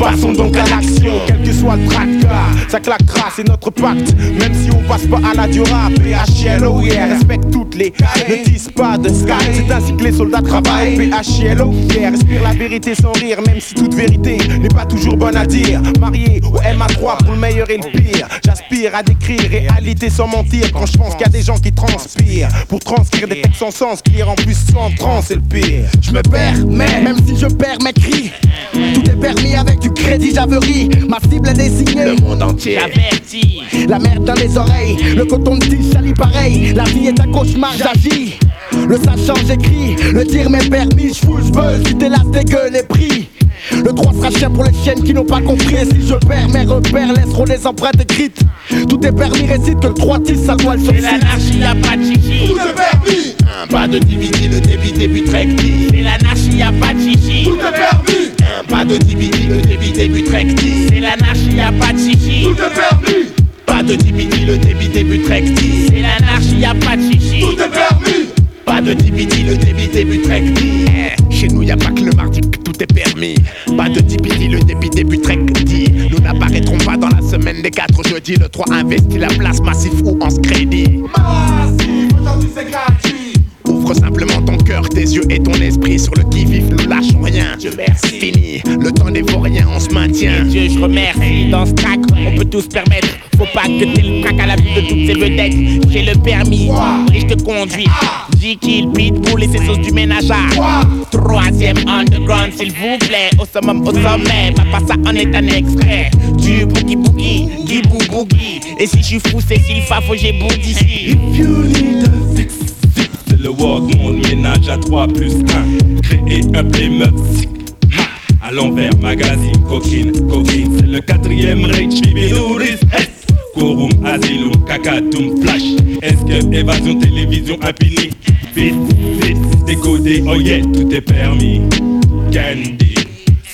Passons donc à l'action, quel que soit le tracas. Ça claquera, c'est notre pacte. Même si on passe pas à la dura, PHLO, yeah. Respecte toutes les, ne tisse pas de sky. C'est ainsi que les soldats travaillent. Yeah. Respire la vérité sans rire, même si toute vérité n'est pas toujours bonne à dire. Marié au MA3 pour le meilleur et le pire. J'aspire à décrire réalité sans mentir. Quand je pense qu'il y a des gens qui transpirent pour transcrire des textes sans sens, qui en plus sans trans, c'est le pire. Je me perds, mais même si je perds mes cris, tout est permis avec du crédit, j'averie. Ma cible est désignée. Le monde entier averti. La merde dans les oreilles, le coton de tige salit pareil. La vie est un cauchemar, j'agis. Le sachant, j'écris. Le dire m'est permis, j'fous, j'veux. Si t'es là, dégueule les prix. Le droit sera chien pour les chiennes qui n'ont pas compris. Et si je perds mes repères, laisseront les empreintes écrites. Tout est permis, récite que le 3 10 ça doit le C'est l'anarchie, y'a pas de chichi. Tout est permis. Pas de DVD, le débit débute recti. C'est l'anarchie, y'a pas de chichi. Tout est permis. Pas de DVD, le débit débute recti. C'est l'anarchie, y'a pas de chichi. Tout est permis. Pas de DVD, le débit débute recti. C'est l'anarchie, y'a pas de chichi. Tout est permis. Pas de DVD, le débit débute recti. Eh, Chez nous, y'a pas que le mardi que tout est permis. Pas de DVD, le débit débute recti. Nous n'apparaîtrons pas dans la semaine des 4 jeudis. Le 3 investit la place massif ou en crédit. Massif, aujourd'hui c'est gratuit. Ouvre simplement ton cœur, tes yeux et ton esprit sur le qui-vif, nous lâchons rien. Dieu merci. Fini, le temps n'est pour rien, on se maintient. Dieu, je remercie. Dans ce track, on peut tout se permettre. Faut pas que t'aies le à la vue de toutes ces vedettes. J'ai le permis et je te conduis. J-Kill, Pitbull et ses sauces du ménage à. Troisième underground, s'il vous plaît. Au summum, au sommet. Papa, ça en est un extrait. Du boogie boogie, gibou boogie. Et si je suis fou, c'est qu'il faut j'ai bout d'ici. C'est le world monde ménage à 3 plus 1 Créer un playmob À l'envers, magazine, coquine, coquine C'est le quatrième rage, Bibilouris S Quorum, Asylum, Kakatum, Flash Est-ce que évasion, télévision, infinie? Vite, vite, décoder, oh yeah, tout est permis Candy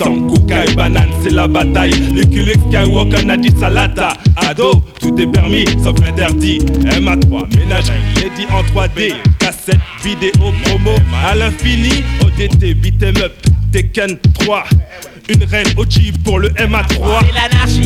sans coca et banane, c'est la bataille. Le culé Skywalker n'a dit salata. Ado, tout est permis, sauf interdit. MA3, ménage, dit en 3D. Cassette, vidéo, promo, à l'infini. ODT, beat'em up, Tekken 3. Une reine au chip pour le MA3. C'est l'anarchie,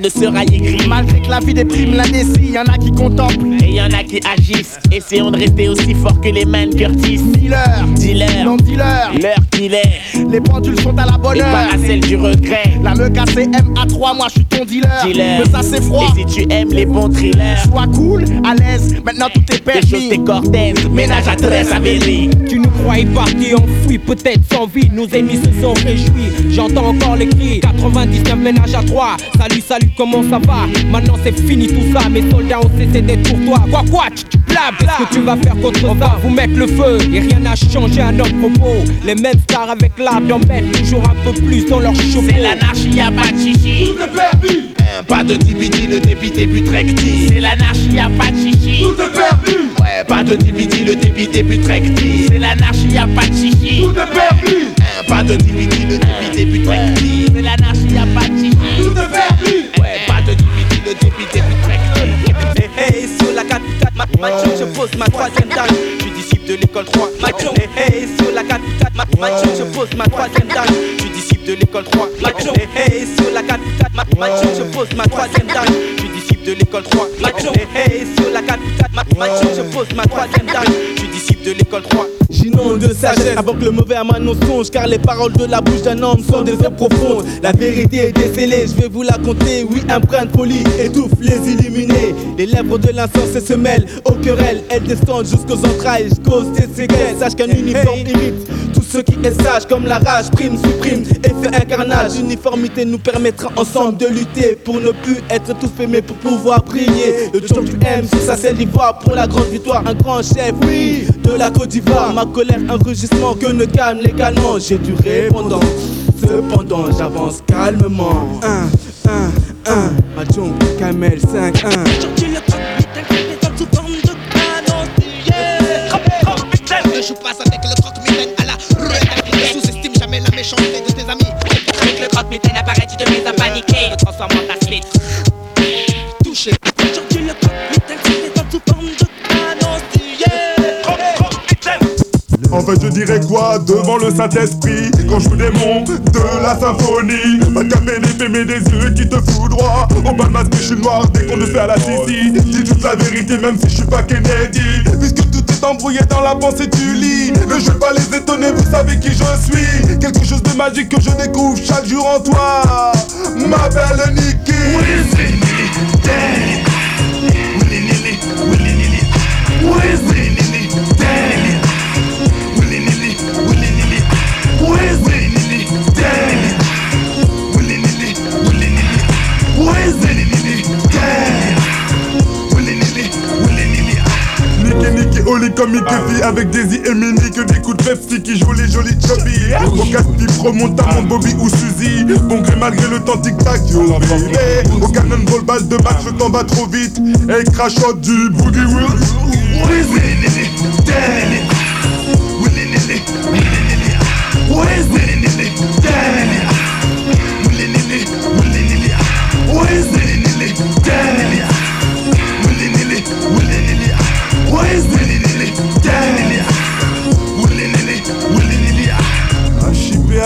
ne sera aigri. Malgré que la vie déprime l'indécis, y'en a qui contemplent. Et y en a qui agissent. Essayons de rester aussi fort que les man Curtis. Dealer, Dealer, non dealer. l'heure qu'il est. Les pendules sont à la bonne Et heure. pas à celle du regret. La me casser MA3, moi je suis ton dealer. Dealer. Mais ça c'est froid. Et si tu aimes les bons thrillers, Sois cool, à l'aise, maintenant tout est permis. des cortènes, ménage à Thérèse Avéry. Tu nous croyais partis enfouis, peut-être sans vie, nos ennemis se sont réjouis. J'entends encore les cris, 99 ménages à 3. Salut, salut, comment ça va? Maintenant c'est fini tout ça, mes soldats ont cessé d'être pour toi. Quoi, quoi, tu blabla Qu'est-ce que tu vas faire contre ça? On va vous mettre le feu, et rien n'a changé à notre propos. Les mêmes stars avec l'art d'en mettre toujours un peu plus dans leur chapeau. C'est l'anarchie, y'a pas de chichi. Tout est perdu, Hein, Pas de dibidi, le débit début recti. C'est l'anarchie, y'a pas de chichi. tout est perdu, Ouais, pas de dibidi, le débit début recti. C'est l'anarchie, y'a pas de chichi. tout est perdu, Hein, Pas de dibidi, le débit début recti. C'est l'anarchie, y'a pas de chichi. tout est perdu. Ouais, pas de dibidi, le débit début 4 4 ma, ma tune, je pose ma troisième dame. Je suis disciple de l'école 3. Ma hey, hey, sur la 4 4 ma, ma tune, je pose ma troisième dame. Je suis disciple de l'école 3. Ma hey, sur la 4 4 ma, ma tune, je pose ma troisième dame. Je suis disciple de l'école 3. Ma hey, sur la 4 4 ma, ma tune, je pose ma troisième dame. Je suis disciple de l'école 3. J'inonde de sagesse. Avant que le mauvais amas nous songe Car les paroles de la bouche d'un homme sont des heures profondes La vérité est décélée, je vais vous la conter. Oui, un brin de folie étouffe les illuminés. Les lèvres de l'insensé se mêlent aux querelles. Elles descendent jusqu'aux entrailles, cause des séquelles. Sache qu'un uniforme irrite tout ce qui est sage Comme la rage prime, supprime et fait un carnage. L'uniformité nous permettra ensemble de lutter Pour ne plus être tous mais pour pouvoir briller Le jour du M sur sa selle d'ivoire Pour la grande victoire, un grand chef, oui De la Côte d'Ivoire, ma colère, un rugissement Que ne calme les canons J'ai du répondant Cependant j'avance calmement. 1, 1, 1 Adjon, Kamel, 5, 1 Ne joue pas avec le croque-mitaine à la ruelle sous-estime jamais la méchanceté de tes amis. Avec le croque-mitaine apparaît, tu te mets à paniquer. Transforme en ta. Touché En fait je dirais quoi devant le Saint-Esprit? Quand je vous démon de la symphonie. Café des mais des yeux qui te foudroient. Au bas de masque je suis noir dès qu'on le fait à la saisie. Dis toute la vérité même si je suis pas Kennedy. Puisque tout est embrouillé dans la pensée du lit. Mais je pas les étonner vous savez qui je suis. Quelque chose de magique que je découvre chaque jour en toi. Ma belle Nikki Nicky Nicky Oli comme Mickey avec Daisy et Minnie Que des coups de Pepsi qui jouent les jolis chubby Au casse-pipe remonte à mon Bobby ou Suzy Bon gré malgré le temps tic-tac yo baby Au cannonball balle de match le temps va trop vite Et crachote du boogie wheel A chipé,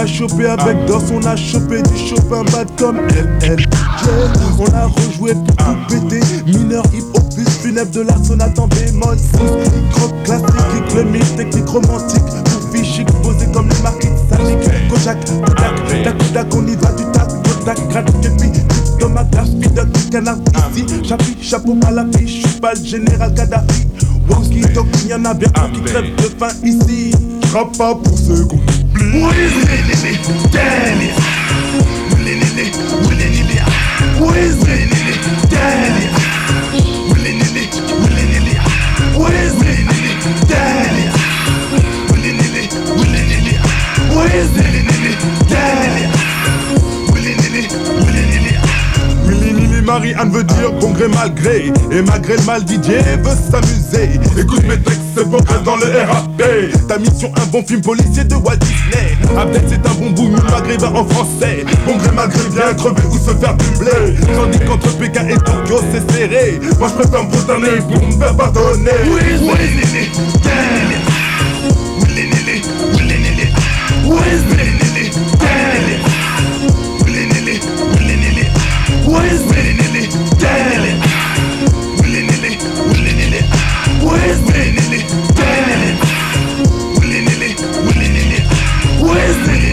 a chopé avec Dos, on a chopé du chopin bad comme LLJ On a rejoué tout péter, mineur hip hop plus funèbre de la sonate en bémol. 6 Croque classique, clinique, technique romantique Pour fichique posé comme les marques saliques Kojak, Kodak, tac, tac, on y va du tac, Kodak, gratte, képi Dans ma canard ici Chapi, chapeau à la fiche, je suis pas le général Kadhafi Walkie talkie, y'en a bien un qui crève de faim ici J'rappe pas pour ceux qu'on oublie Marie-Anne veut dire bon gré malgré Et malgré le mal Didier veut s'amuser. Écoute mes textes pour que dans le RAP Ta mission un bon film policier de Walt Disney. Abdel c'est un bon bout maghrébin en français. Bon gré malgré bien crever ou se faire doubler Tandis qu'entre Pékin et Tokyo c'est serré. Moi je préfère me prosterner pour me faire pardonner. Oui, oui, oui, What is willy nilly? Damn. Willy nilly, willy nilly. What is willy nilly? Damn. Willy nilly, willy nilly. What is willy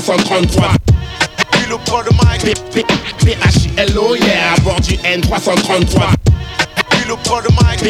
N333. Puis le pro de Mike. P-H-I-L-O, yeah, à bord du N333 le pro de Mike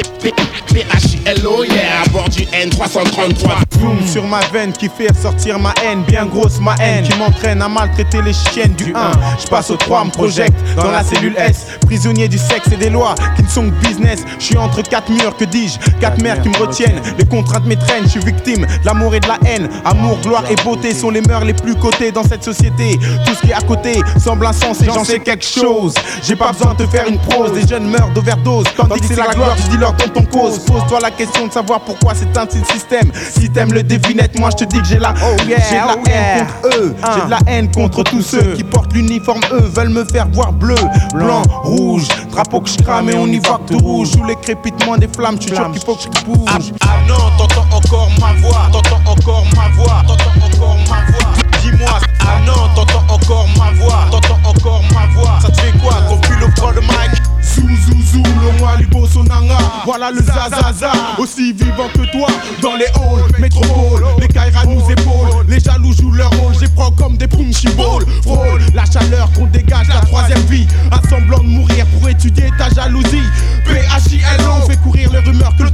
N333 Boom sur ma veine qui fait ressortir ma haine Bien grosse ma haine. Qui m'entraîne à maltraiter les chiennes du 1 Je passe au 3, me projette dans la cellule S. Prisonnier du sexe et des lois qui ne sont que business. Je suis entre quatre murs, que dis-je? Quatre mères qui me retiennent. Les contraintes m'étreignent, je suis victime. L'amour et de la haine. Amour, gloire et beauté sont les mœurs les plus cotées dans cette société. Tout ce qui est à côté semble insensé, j'en sais quelque chose. J'ai pas besoin de te faire une prose. Des jeunes meurent d'overdose Tandis c'est la gloire, je dis leur dans ton cause. Pose-toi la question de savoir pourquoi c'est un système. Si t'aimes le devinette, moi je te dis que j'ai la, oh j'ai de la oh haine contre eux. J'ai de la haine contre tous ceux qui portent l'uniforme, eux veulent me faire voir bleu, blanc, rouge. Drapeau que je crame et on y voit tout rouge. Sous les crépitements des flammes, tu sûr qu'il faut que je bouge. Ah, ah non, t'entends encore ma voix, t'entends encore ma voix, t'entends encore ma voix. Dis-moi, ah non, t'entends encore ma voix, t'entends encore ma voix. Ça te fait quoi pue le de Mike? Zou zou zou, le moi Sonanga Voilà le zazaza, aussi vivant que toi Dans les halls, métropole. Les Kaira nous épaulent, les jaloux jouent leur rôle. J'ai prends comme des punchy balls Frôle la chaleur qu'on dégage, la troisième vie. Assemblant de mourir pour étudier ta jalousie. P-H-I-L-O fait courir les rumeurs que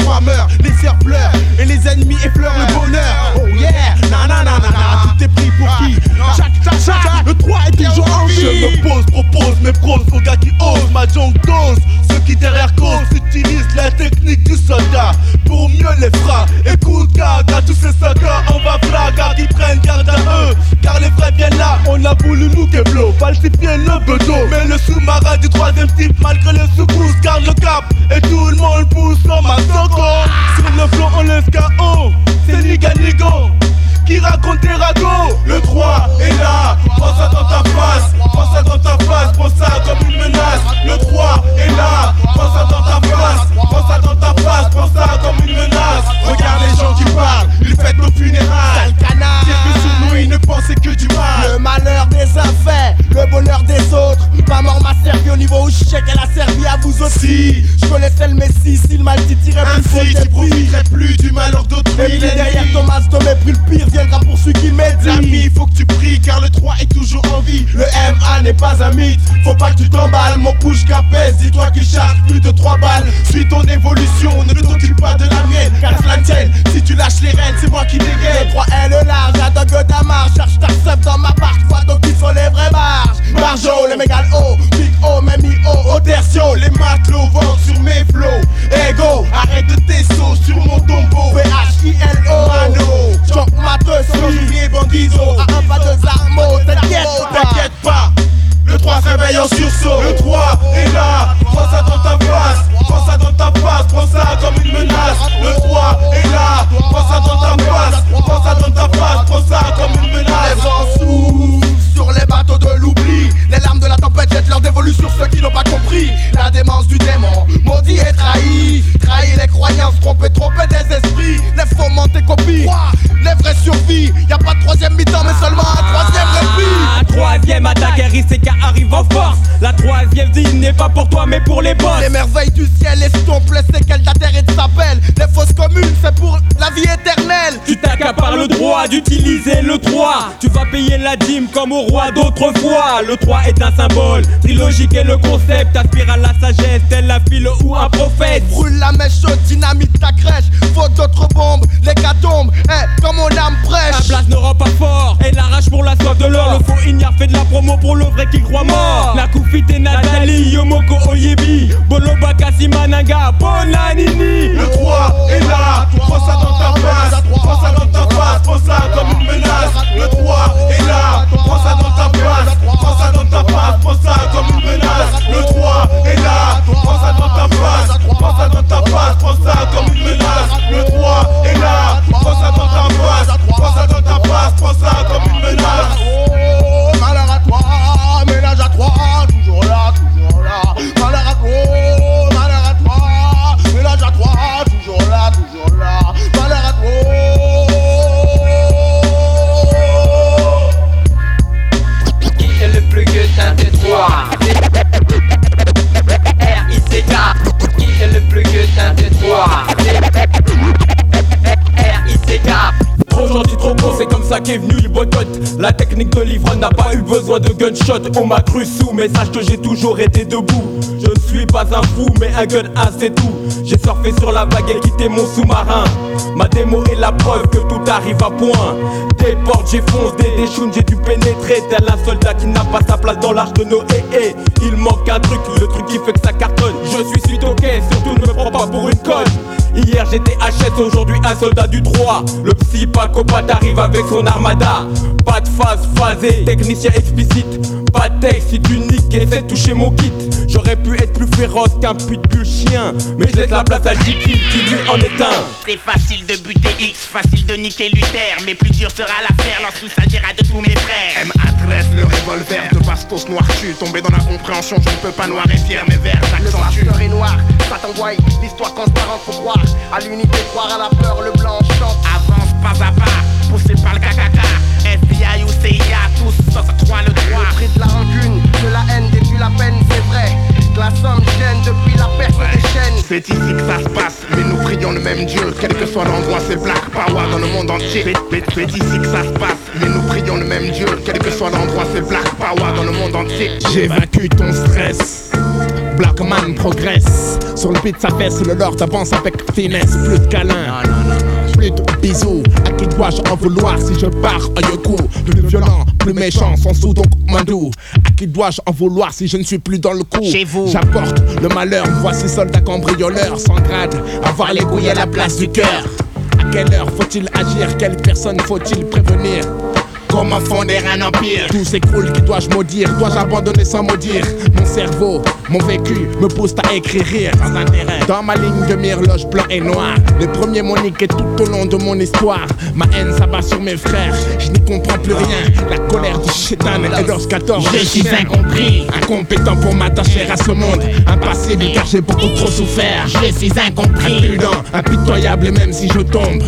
les merveilles du ciel estompent les séquelles droit d'utiliser le 3. Tu vas payer la dîme comme au roi d'autrefois. Le 3 est un symbole, trilogique et le concept aspire à la sagesse, tel la file ou un prophète. Brûle la mèche dynamite ta crèche. Faut d'autres bombes, les tombent, eh, comme mon âme prêche. La place ne rend pas fort, et l'arrache pour la soif de l'or. Le faux ignare fait de la promo pour le vrai qui croit mort. La Koufite et Nathalie, Yomoko Oyebi, Boloba Kasimananga, Bonanini. Le 3 est là, prends ça dans ta face, prends ça dans ta face, prends ça comme une menace. Le 3 est là, prends ça dans ta face, prends ça dans ta face, prends ça comme une menace. Le 3 est là, prends ça dans ta face, prends ça dans ta face, prends ça comme une menace. Le 3 est là, prends ça dans ta face, prends ça dans ta face, prends ça comme une menace. N'a pas eu besoin de gunshot, on m'a cru sous, mais sache que j'ai toujours été debout. Je ne suis pas un fou, mais un gun A c'est tout. J'ai surfé sur la vague et quitté mon sous-marin. Ma démo est la preuve que tout arrive à point. Des portes, j'ai foncé, des chounes, j'ai dû pénétrer. Tel un soldat qui n'a pas sa place dans l'arche de Noé. Et il manque un truc, le truc qui fait que ça cartonne. Je suis suite ok, surtout ne me prends pas pour une conne. Hier j'étais HS, aujourd'hui un soldat du 3 Le psychopathe arrive avec son armada. Pas de phase phasée, technicien explicite. Pas de texte si tu niques et de toucher mon kit. J'aurais pu être plus féroce qu'un pitbull chien Mais je laisse la place à Jiki qui lui en est un. C'est facile de buter X, facile de niquer Luther Mais plus dur sera l'affaire lorsqu'il s'agira de tous mes frères. M.A.13, le revolver de Bastos noir tu Tombé dans la compréhension, je ne peux pas noir et fier mes vers Le pasteur est noir, ça t'envoie l'histoire transparente faut croire à l'unité, croire à la peur, le blanc chante. Avance pas à pas, poussé par le KKK. FBI ou CIA, tous ça trois le droit. Le de la rancune, de la haine, depuis la peine, c'est vrai. Que la somme gêne depuis la perte des chaînes. C'est ici que ça se passe, mais nous prions le même Dieu. Quel que soit l'endroit, c'est Black Power dans le monde entier. C'est ici que ça se passe, mais nous prions le même Dieu. Quel que soit l'endroit, c'est Black Power dans le monde entier. J'ai vaincu ton stress. Blackman progresse. Sur le beat, ça fesse, le lord avance avec finesse. Plus de câlins. Plus de bisous. À qui dois-je en vouloir si je pars en yoku Plus violent, plus méchant, sans sous donc mandou. À qui dois-je en vouloir si je ne suis plus dans le coup? Chez vous. J'apporte le malheur. Voici soldat cambrioleur sans grade. Avoir les à la place du cœur. À quelle heure faut-il agir? Quelle personne faut-il prévenir? Comment fonder un empire. Tout s'écroule, qui dois-je maudire? Dois-je abandonner sans maudire Mon cerveau, mon vécu me pousse à écrire rire. Sans intérêt. Dans ma ligne de mire, loge blanc et noir. Les premiers m'ont niqué tout au long de mon histoire. Ma haine s'abat sur mes frères. Je n'y comprends plus rien. La colère du chétan d'Ors 14 Je suis incompris. Incompétent pour m'attacher à ce monde. Impassible car j'ai beaucoup trop souffert. Je suis incompris. Impudent, impitoyable même si je tombe.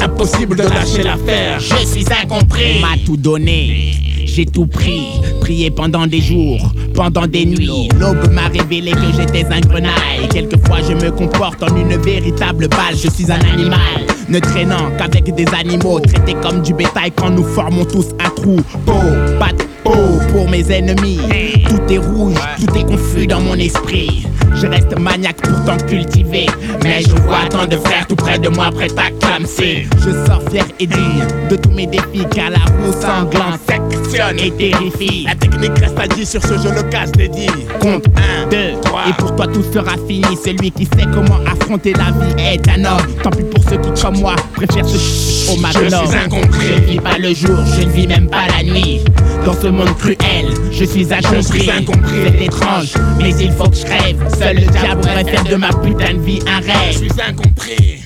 Impossible de lâcher l'affaire. Je suis incompris tout donné, j'ai tout pris, prié pendant des jours, pendant des nuits. L'aube m'a révélé que j'étais un grenaille. Quelquefois je me comporte en une véritable balle, je suis un animal. Ne traînant qu'avec des animaux, traités comme du bétail quand nous formons tous un trou. Peau, pas de peau pour mes ennemis. Tout est rouge, tout est confus dans mon esprit. Je reste maniaque pourtant cultivé Mais je vois tant de frères tout près de moi prêts à clamser Je sors fier et digne de tous mes défis Car la roue sanglante sectionne et terrifie. La technique reste à dire sur ce jeu le casse dédié Compte 1, 2, 3 Et pour toi tout sera fini. Celui qui sait comment affronter la vie est un homme. Tant pis pour ceux qui comme moi préfèrent ce au magnum Je suis incompris. Je ne vis pas le jour, je ne vis même pas la nuit Dans ce monde cruel, je suis incompris, incompris. C'est étrange, mais il faut que je crève Seul le diable pourrait faire de ma putain de vie un rêve. Je suis incompris.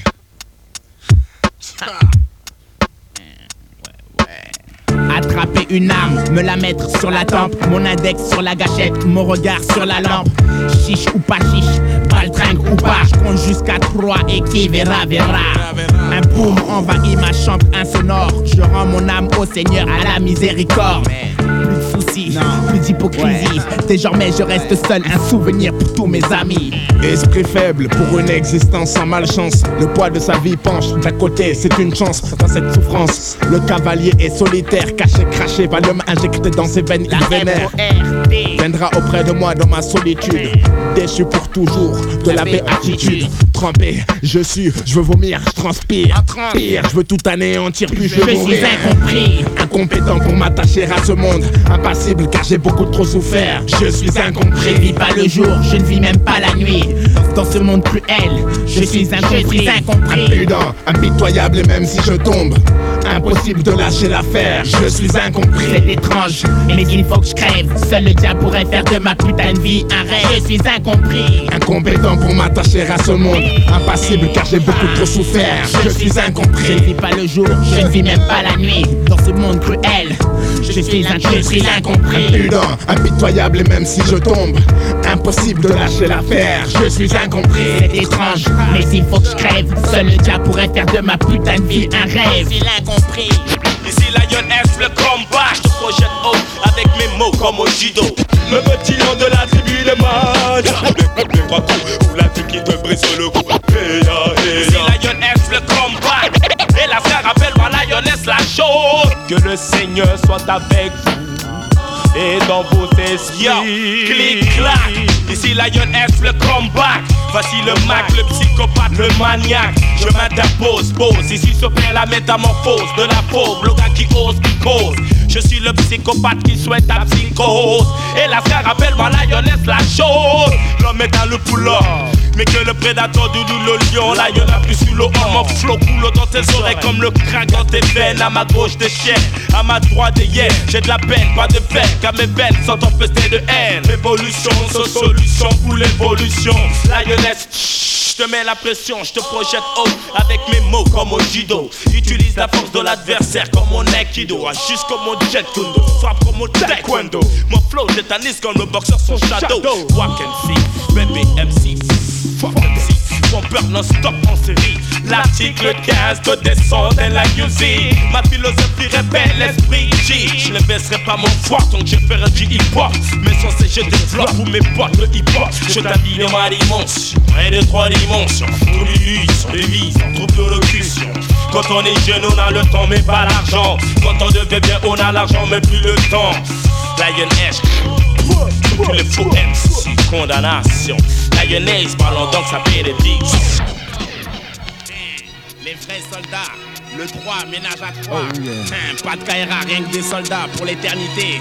Attraper une arme, me la mettre sur la tempe, mon index sur la gâchette, mon regard sur la lampe. Chiche ou pas chiche, baltringue ou pas, je compte jusqu'à 3 et qui verra, verra. Un boom envahit ma chambre insonore, je rends mon âme au Seigneur à la miséricorde. Plus d'hypocrisie. Désormais, je reste seul, un souvenir pour tous mes amis. Esprit faible pour une existence sans malchance. Le poids de sa vie penche d'un côté, c'est une chance dans cette souffrance. Le cavalier est solitaire, caché, craché, va l'homme injecté dans ses veines, il vénère. Viendra auprès de moi dans ma solitude, déchu pour toujours de la béatitude. Trempé, je suis, je veux vomir, je transpire. Pire, je veux tout anéantir, puis je Je suis incompris, incompétent pour m'attacher à ce monde. Impassible car j'ai beaucoup trop souffert. Je suis incompris. Je vis pas le jour, je ne vis même pas la nuit. Dans ce monde cruel, je suis incompris. Je suis incompris. Impudent, impitoyable et même si je tombe, impossible de lâcher l'affaire. Je suis incompris. C'est étrange, mais il faut que je crève. Seul le diable pourrait faire de ma putain de vie un rêve. Je suis incompris. Incompétent pour m'attacher à ce monde. Impassible car j'ai beaucoup trop souffert. Je suis incompris. Je ne vis pas le jour, je ne vis même pas la nuit. Dans ce monde cruel, je suis un je suis incompris. Impudent, impitoyable et même si je tombe, impossible de lâcher l'affaire. Je suis incompris. C'est étrange, mais il faut que je crève. Seul le diable pourrait faire de ma putain de vie un rêve. Je suis Ici Lion F, le combat, je te projette haut avec mes mots comme au judo. Le petit lion de la tribu de mode. Les trois coups ou la vie qui te brise le cou. Hey, hey, Ici Lion F, le combat. Et la frère appelle ma lioness la chose. Que le Seigneur soit avec vous. Et dans vos esprits. Clic, clac, ici Lion S, le comeback. Voici le Mac, le psychopathe, le maniaque. Je m'interpose, pose, ici s'opère la métamorphose de la pauvre, le gars qui ose, qui cause. Je suis le psychopathe qui souhaite la psychose. Et la rappelle ma lionesse la chose. L'homme est dans le pouvoir. Mais que le prédateur du le lion, là y'en a plus sur l'eau. Mon flow coule dans tes oreilles comme le crack dans tes veines. À ma gauche des chiens, à ma droite des hyènes. J'ai de la peine, pas de peine, car mes veines sont empestées de haine. Révolution, sans solution pour l'évolution. Lioness, je te mets la pression, je te projette haut avec mes mots comme au judo. Utilise la force de l'adversaire comme mon aikido. Juste comme mon jet kundo, frappe comme mon taekwondo. Mon flow tétanise comme le boxeur son shadow. Walk and see, baby MC. Non-stop en série. L'article 15 te descend dans la musique. Ma philosophie répète l'esprit G. Je ne baisserai pas mon foie que je ferai du hip-hop. Mais sans ces je développe pour mes potes le hip-hop. Je t'habille ma dimension. Près de trois dimensions. Pour l'illusion, les vies, en trouble de locution. Quand on est jeune, on a le temps, mais pas l'argent. Quand on devient bien, on a l'argent, mais plus le temps. Lion tous les faux MC, condamnation. Lioness, parlons donc sa bénédiction. Les vrais soldats, le 3, ménage à 3. pas de Kaira, rien que des soldats pour l'éternité.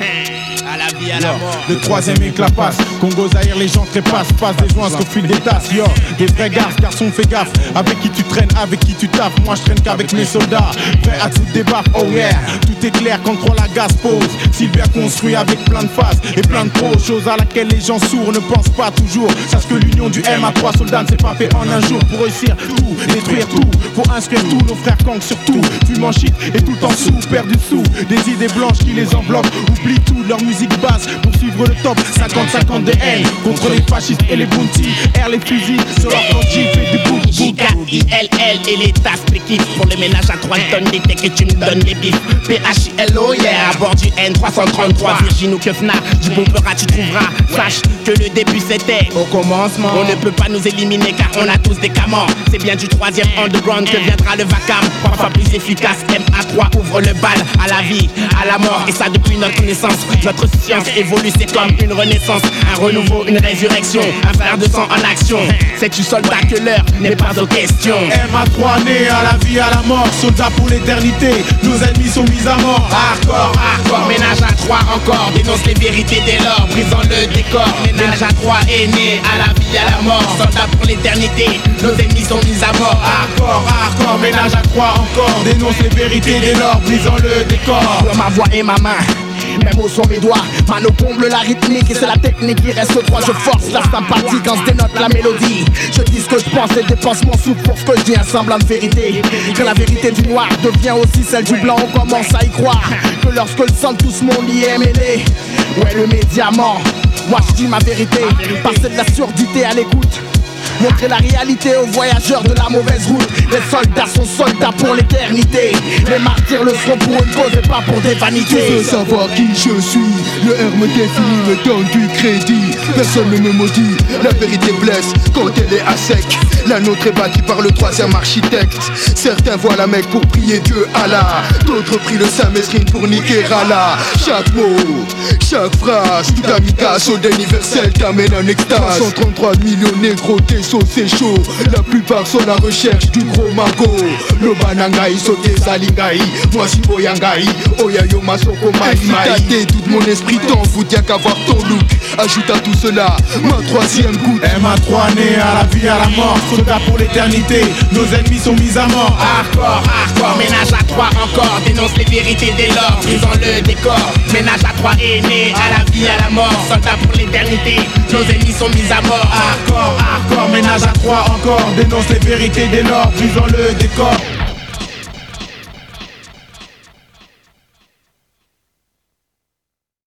À la vie, à la mort. Le troisième éclat passe, Congo Zaïre, les gens trépassent, passe des joints au fil des tasses. Yo, des vrais garçons, garçon, fais gaffe. Avec qui tu traînes, avec qui tu taffes. Moi, je traîne qu'avec mes soldats. Prêt à tout débat, oh yeah. Tout est clair quand croit la gaz pose. Sylvia construit avec plein de faces et plein de pros. Chose à laquelle les gens sourds ne pensent pas toujours. Sache que l'union du M à 3 soldats ne s'est pas fait en un jour. Pour réussir tout, détruire tout, pour inscrire tous nos frères Kang surtout. Tu en shit et tout en sous, perd du sous. Des idées blanches qui les enveloppent. Oublie tout, leur musique basse pour suivre le top. 50-50 de haine contre les fascistes et les bounty. Air les fusils sur leur planche, fait du boum J-K-I-L-L et les tasses l'équipe Pour le ménage à 3 tonnes techs et tu me donnes des bifs. P-H-I-L-O, yeah, à bord du N333 Virgin ou Kefna, du bombera tu trouveras. Sache que le début c'était au commencement. On ne peut pas nous éliminer car on a tous des camans. C'est bien du troisième underground que viendra le vacarme. Parfois plus efficace, MA3 ouvre le bal à la vie, à la mort. Et ça depuis notre naissance Notre science évolue, c'est comme une renaissance Un renouveau, une résurrection, un frère de sang en action C'est-tu soldat que l'heure n'est pas aux questions MA3 né à la vie, à la mort, soldat pour l'éternité. Nos ennemis sont mis à mort. Hardcore, hardcore, ménage à 3 encore. Dénonce les vérités dès lors, brisant le décor. Ménage à 3 est né à la vie, à la mort. Soldat pour l'éternité, nos ennemis sont mis à mort. Hardcore, hardcore, ménage à 3 encore. Dénonce les vérités dès lors, brisant le décor. ma voix et ma main. Mes mots sont mes doigts, mano comble la rythmique et c'est la technique qui reste droit. Je force la sympathie quand je dénote la mélodie. Je dis ce que je pense et dépense mon souffle pour ce que je dis, un semblant de vérité. Que la vérité du noir devient aussi celle du blanc, on commence à y croire. Que lorsque le sang de tout ce est mêlé, ouais, le médiamant. Moi je dis ma vérité, passer de la surdité à l'écoute. Montrer la réalité aux voyageurs de la mauvaise route. Les soldats sont soldats pour l'éternité. Les martyrs le seront pour une cause et pas pour des vanités. Tu veux savoir qui je suis? Le R me définit, me donne du crédit. Personne ne me maudit. La vérité blesse quand elle est à sec. La nôtre est bâtie par le troisième architecte. Certains voient la Mecque pour prier Dieu Allah. D'autres prient le Saint-Mesrine pour niquer Allah. Chaque mot, chaque phrase, tout amicace au universel t'amène en extase. 133 millions négros, tes sauts c'est chaud. La plupart sont à la recherche du gros mago. Lobanangai, sauté zalingai. Moi si boyangai, oya yo masoko mai mai. tout mon esprit t'en fout, y'a qu'à voir ton look. Ajoute à tout cela ma troisième goutte. MA3 né à la vie, à la mort. Soldat pour l'éternité, nos ennemis sont mis à mort. Hardcore, hardcore, ménage à 3 encore. Dénonce les vérités dès lors, brisant le décor. Ménage à 3 est né à la vie, à la mort. Soldat pour l'éternité, nos ennemis sont mis à mort. Hardcore, hardcore, ménage à 3 encore. Dénonce les vérités dès lors, brisant le décor.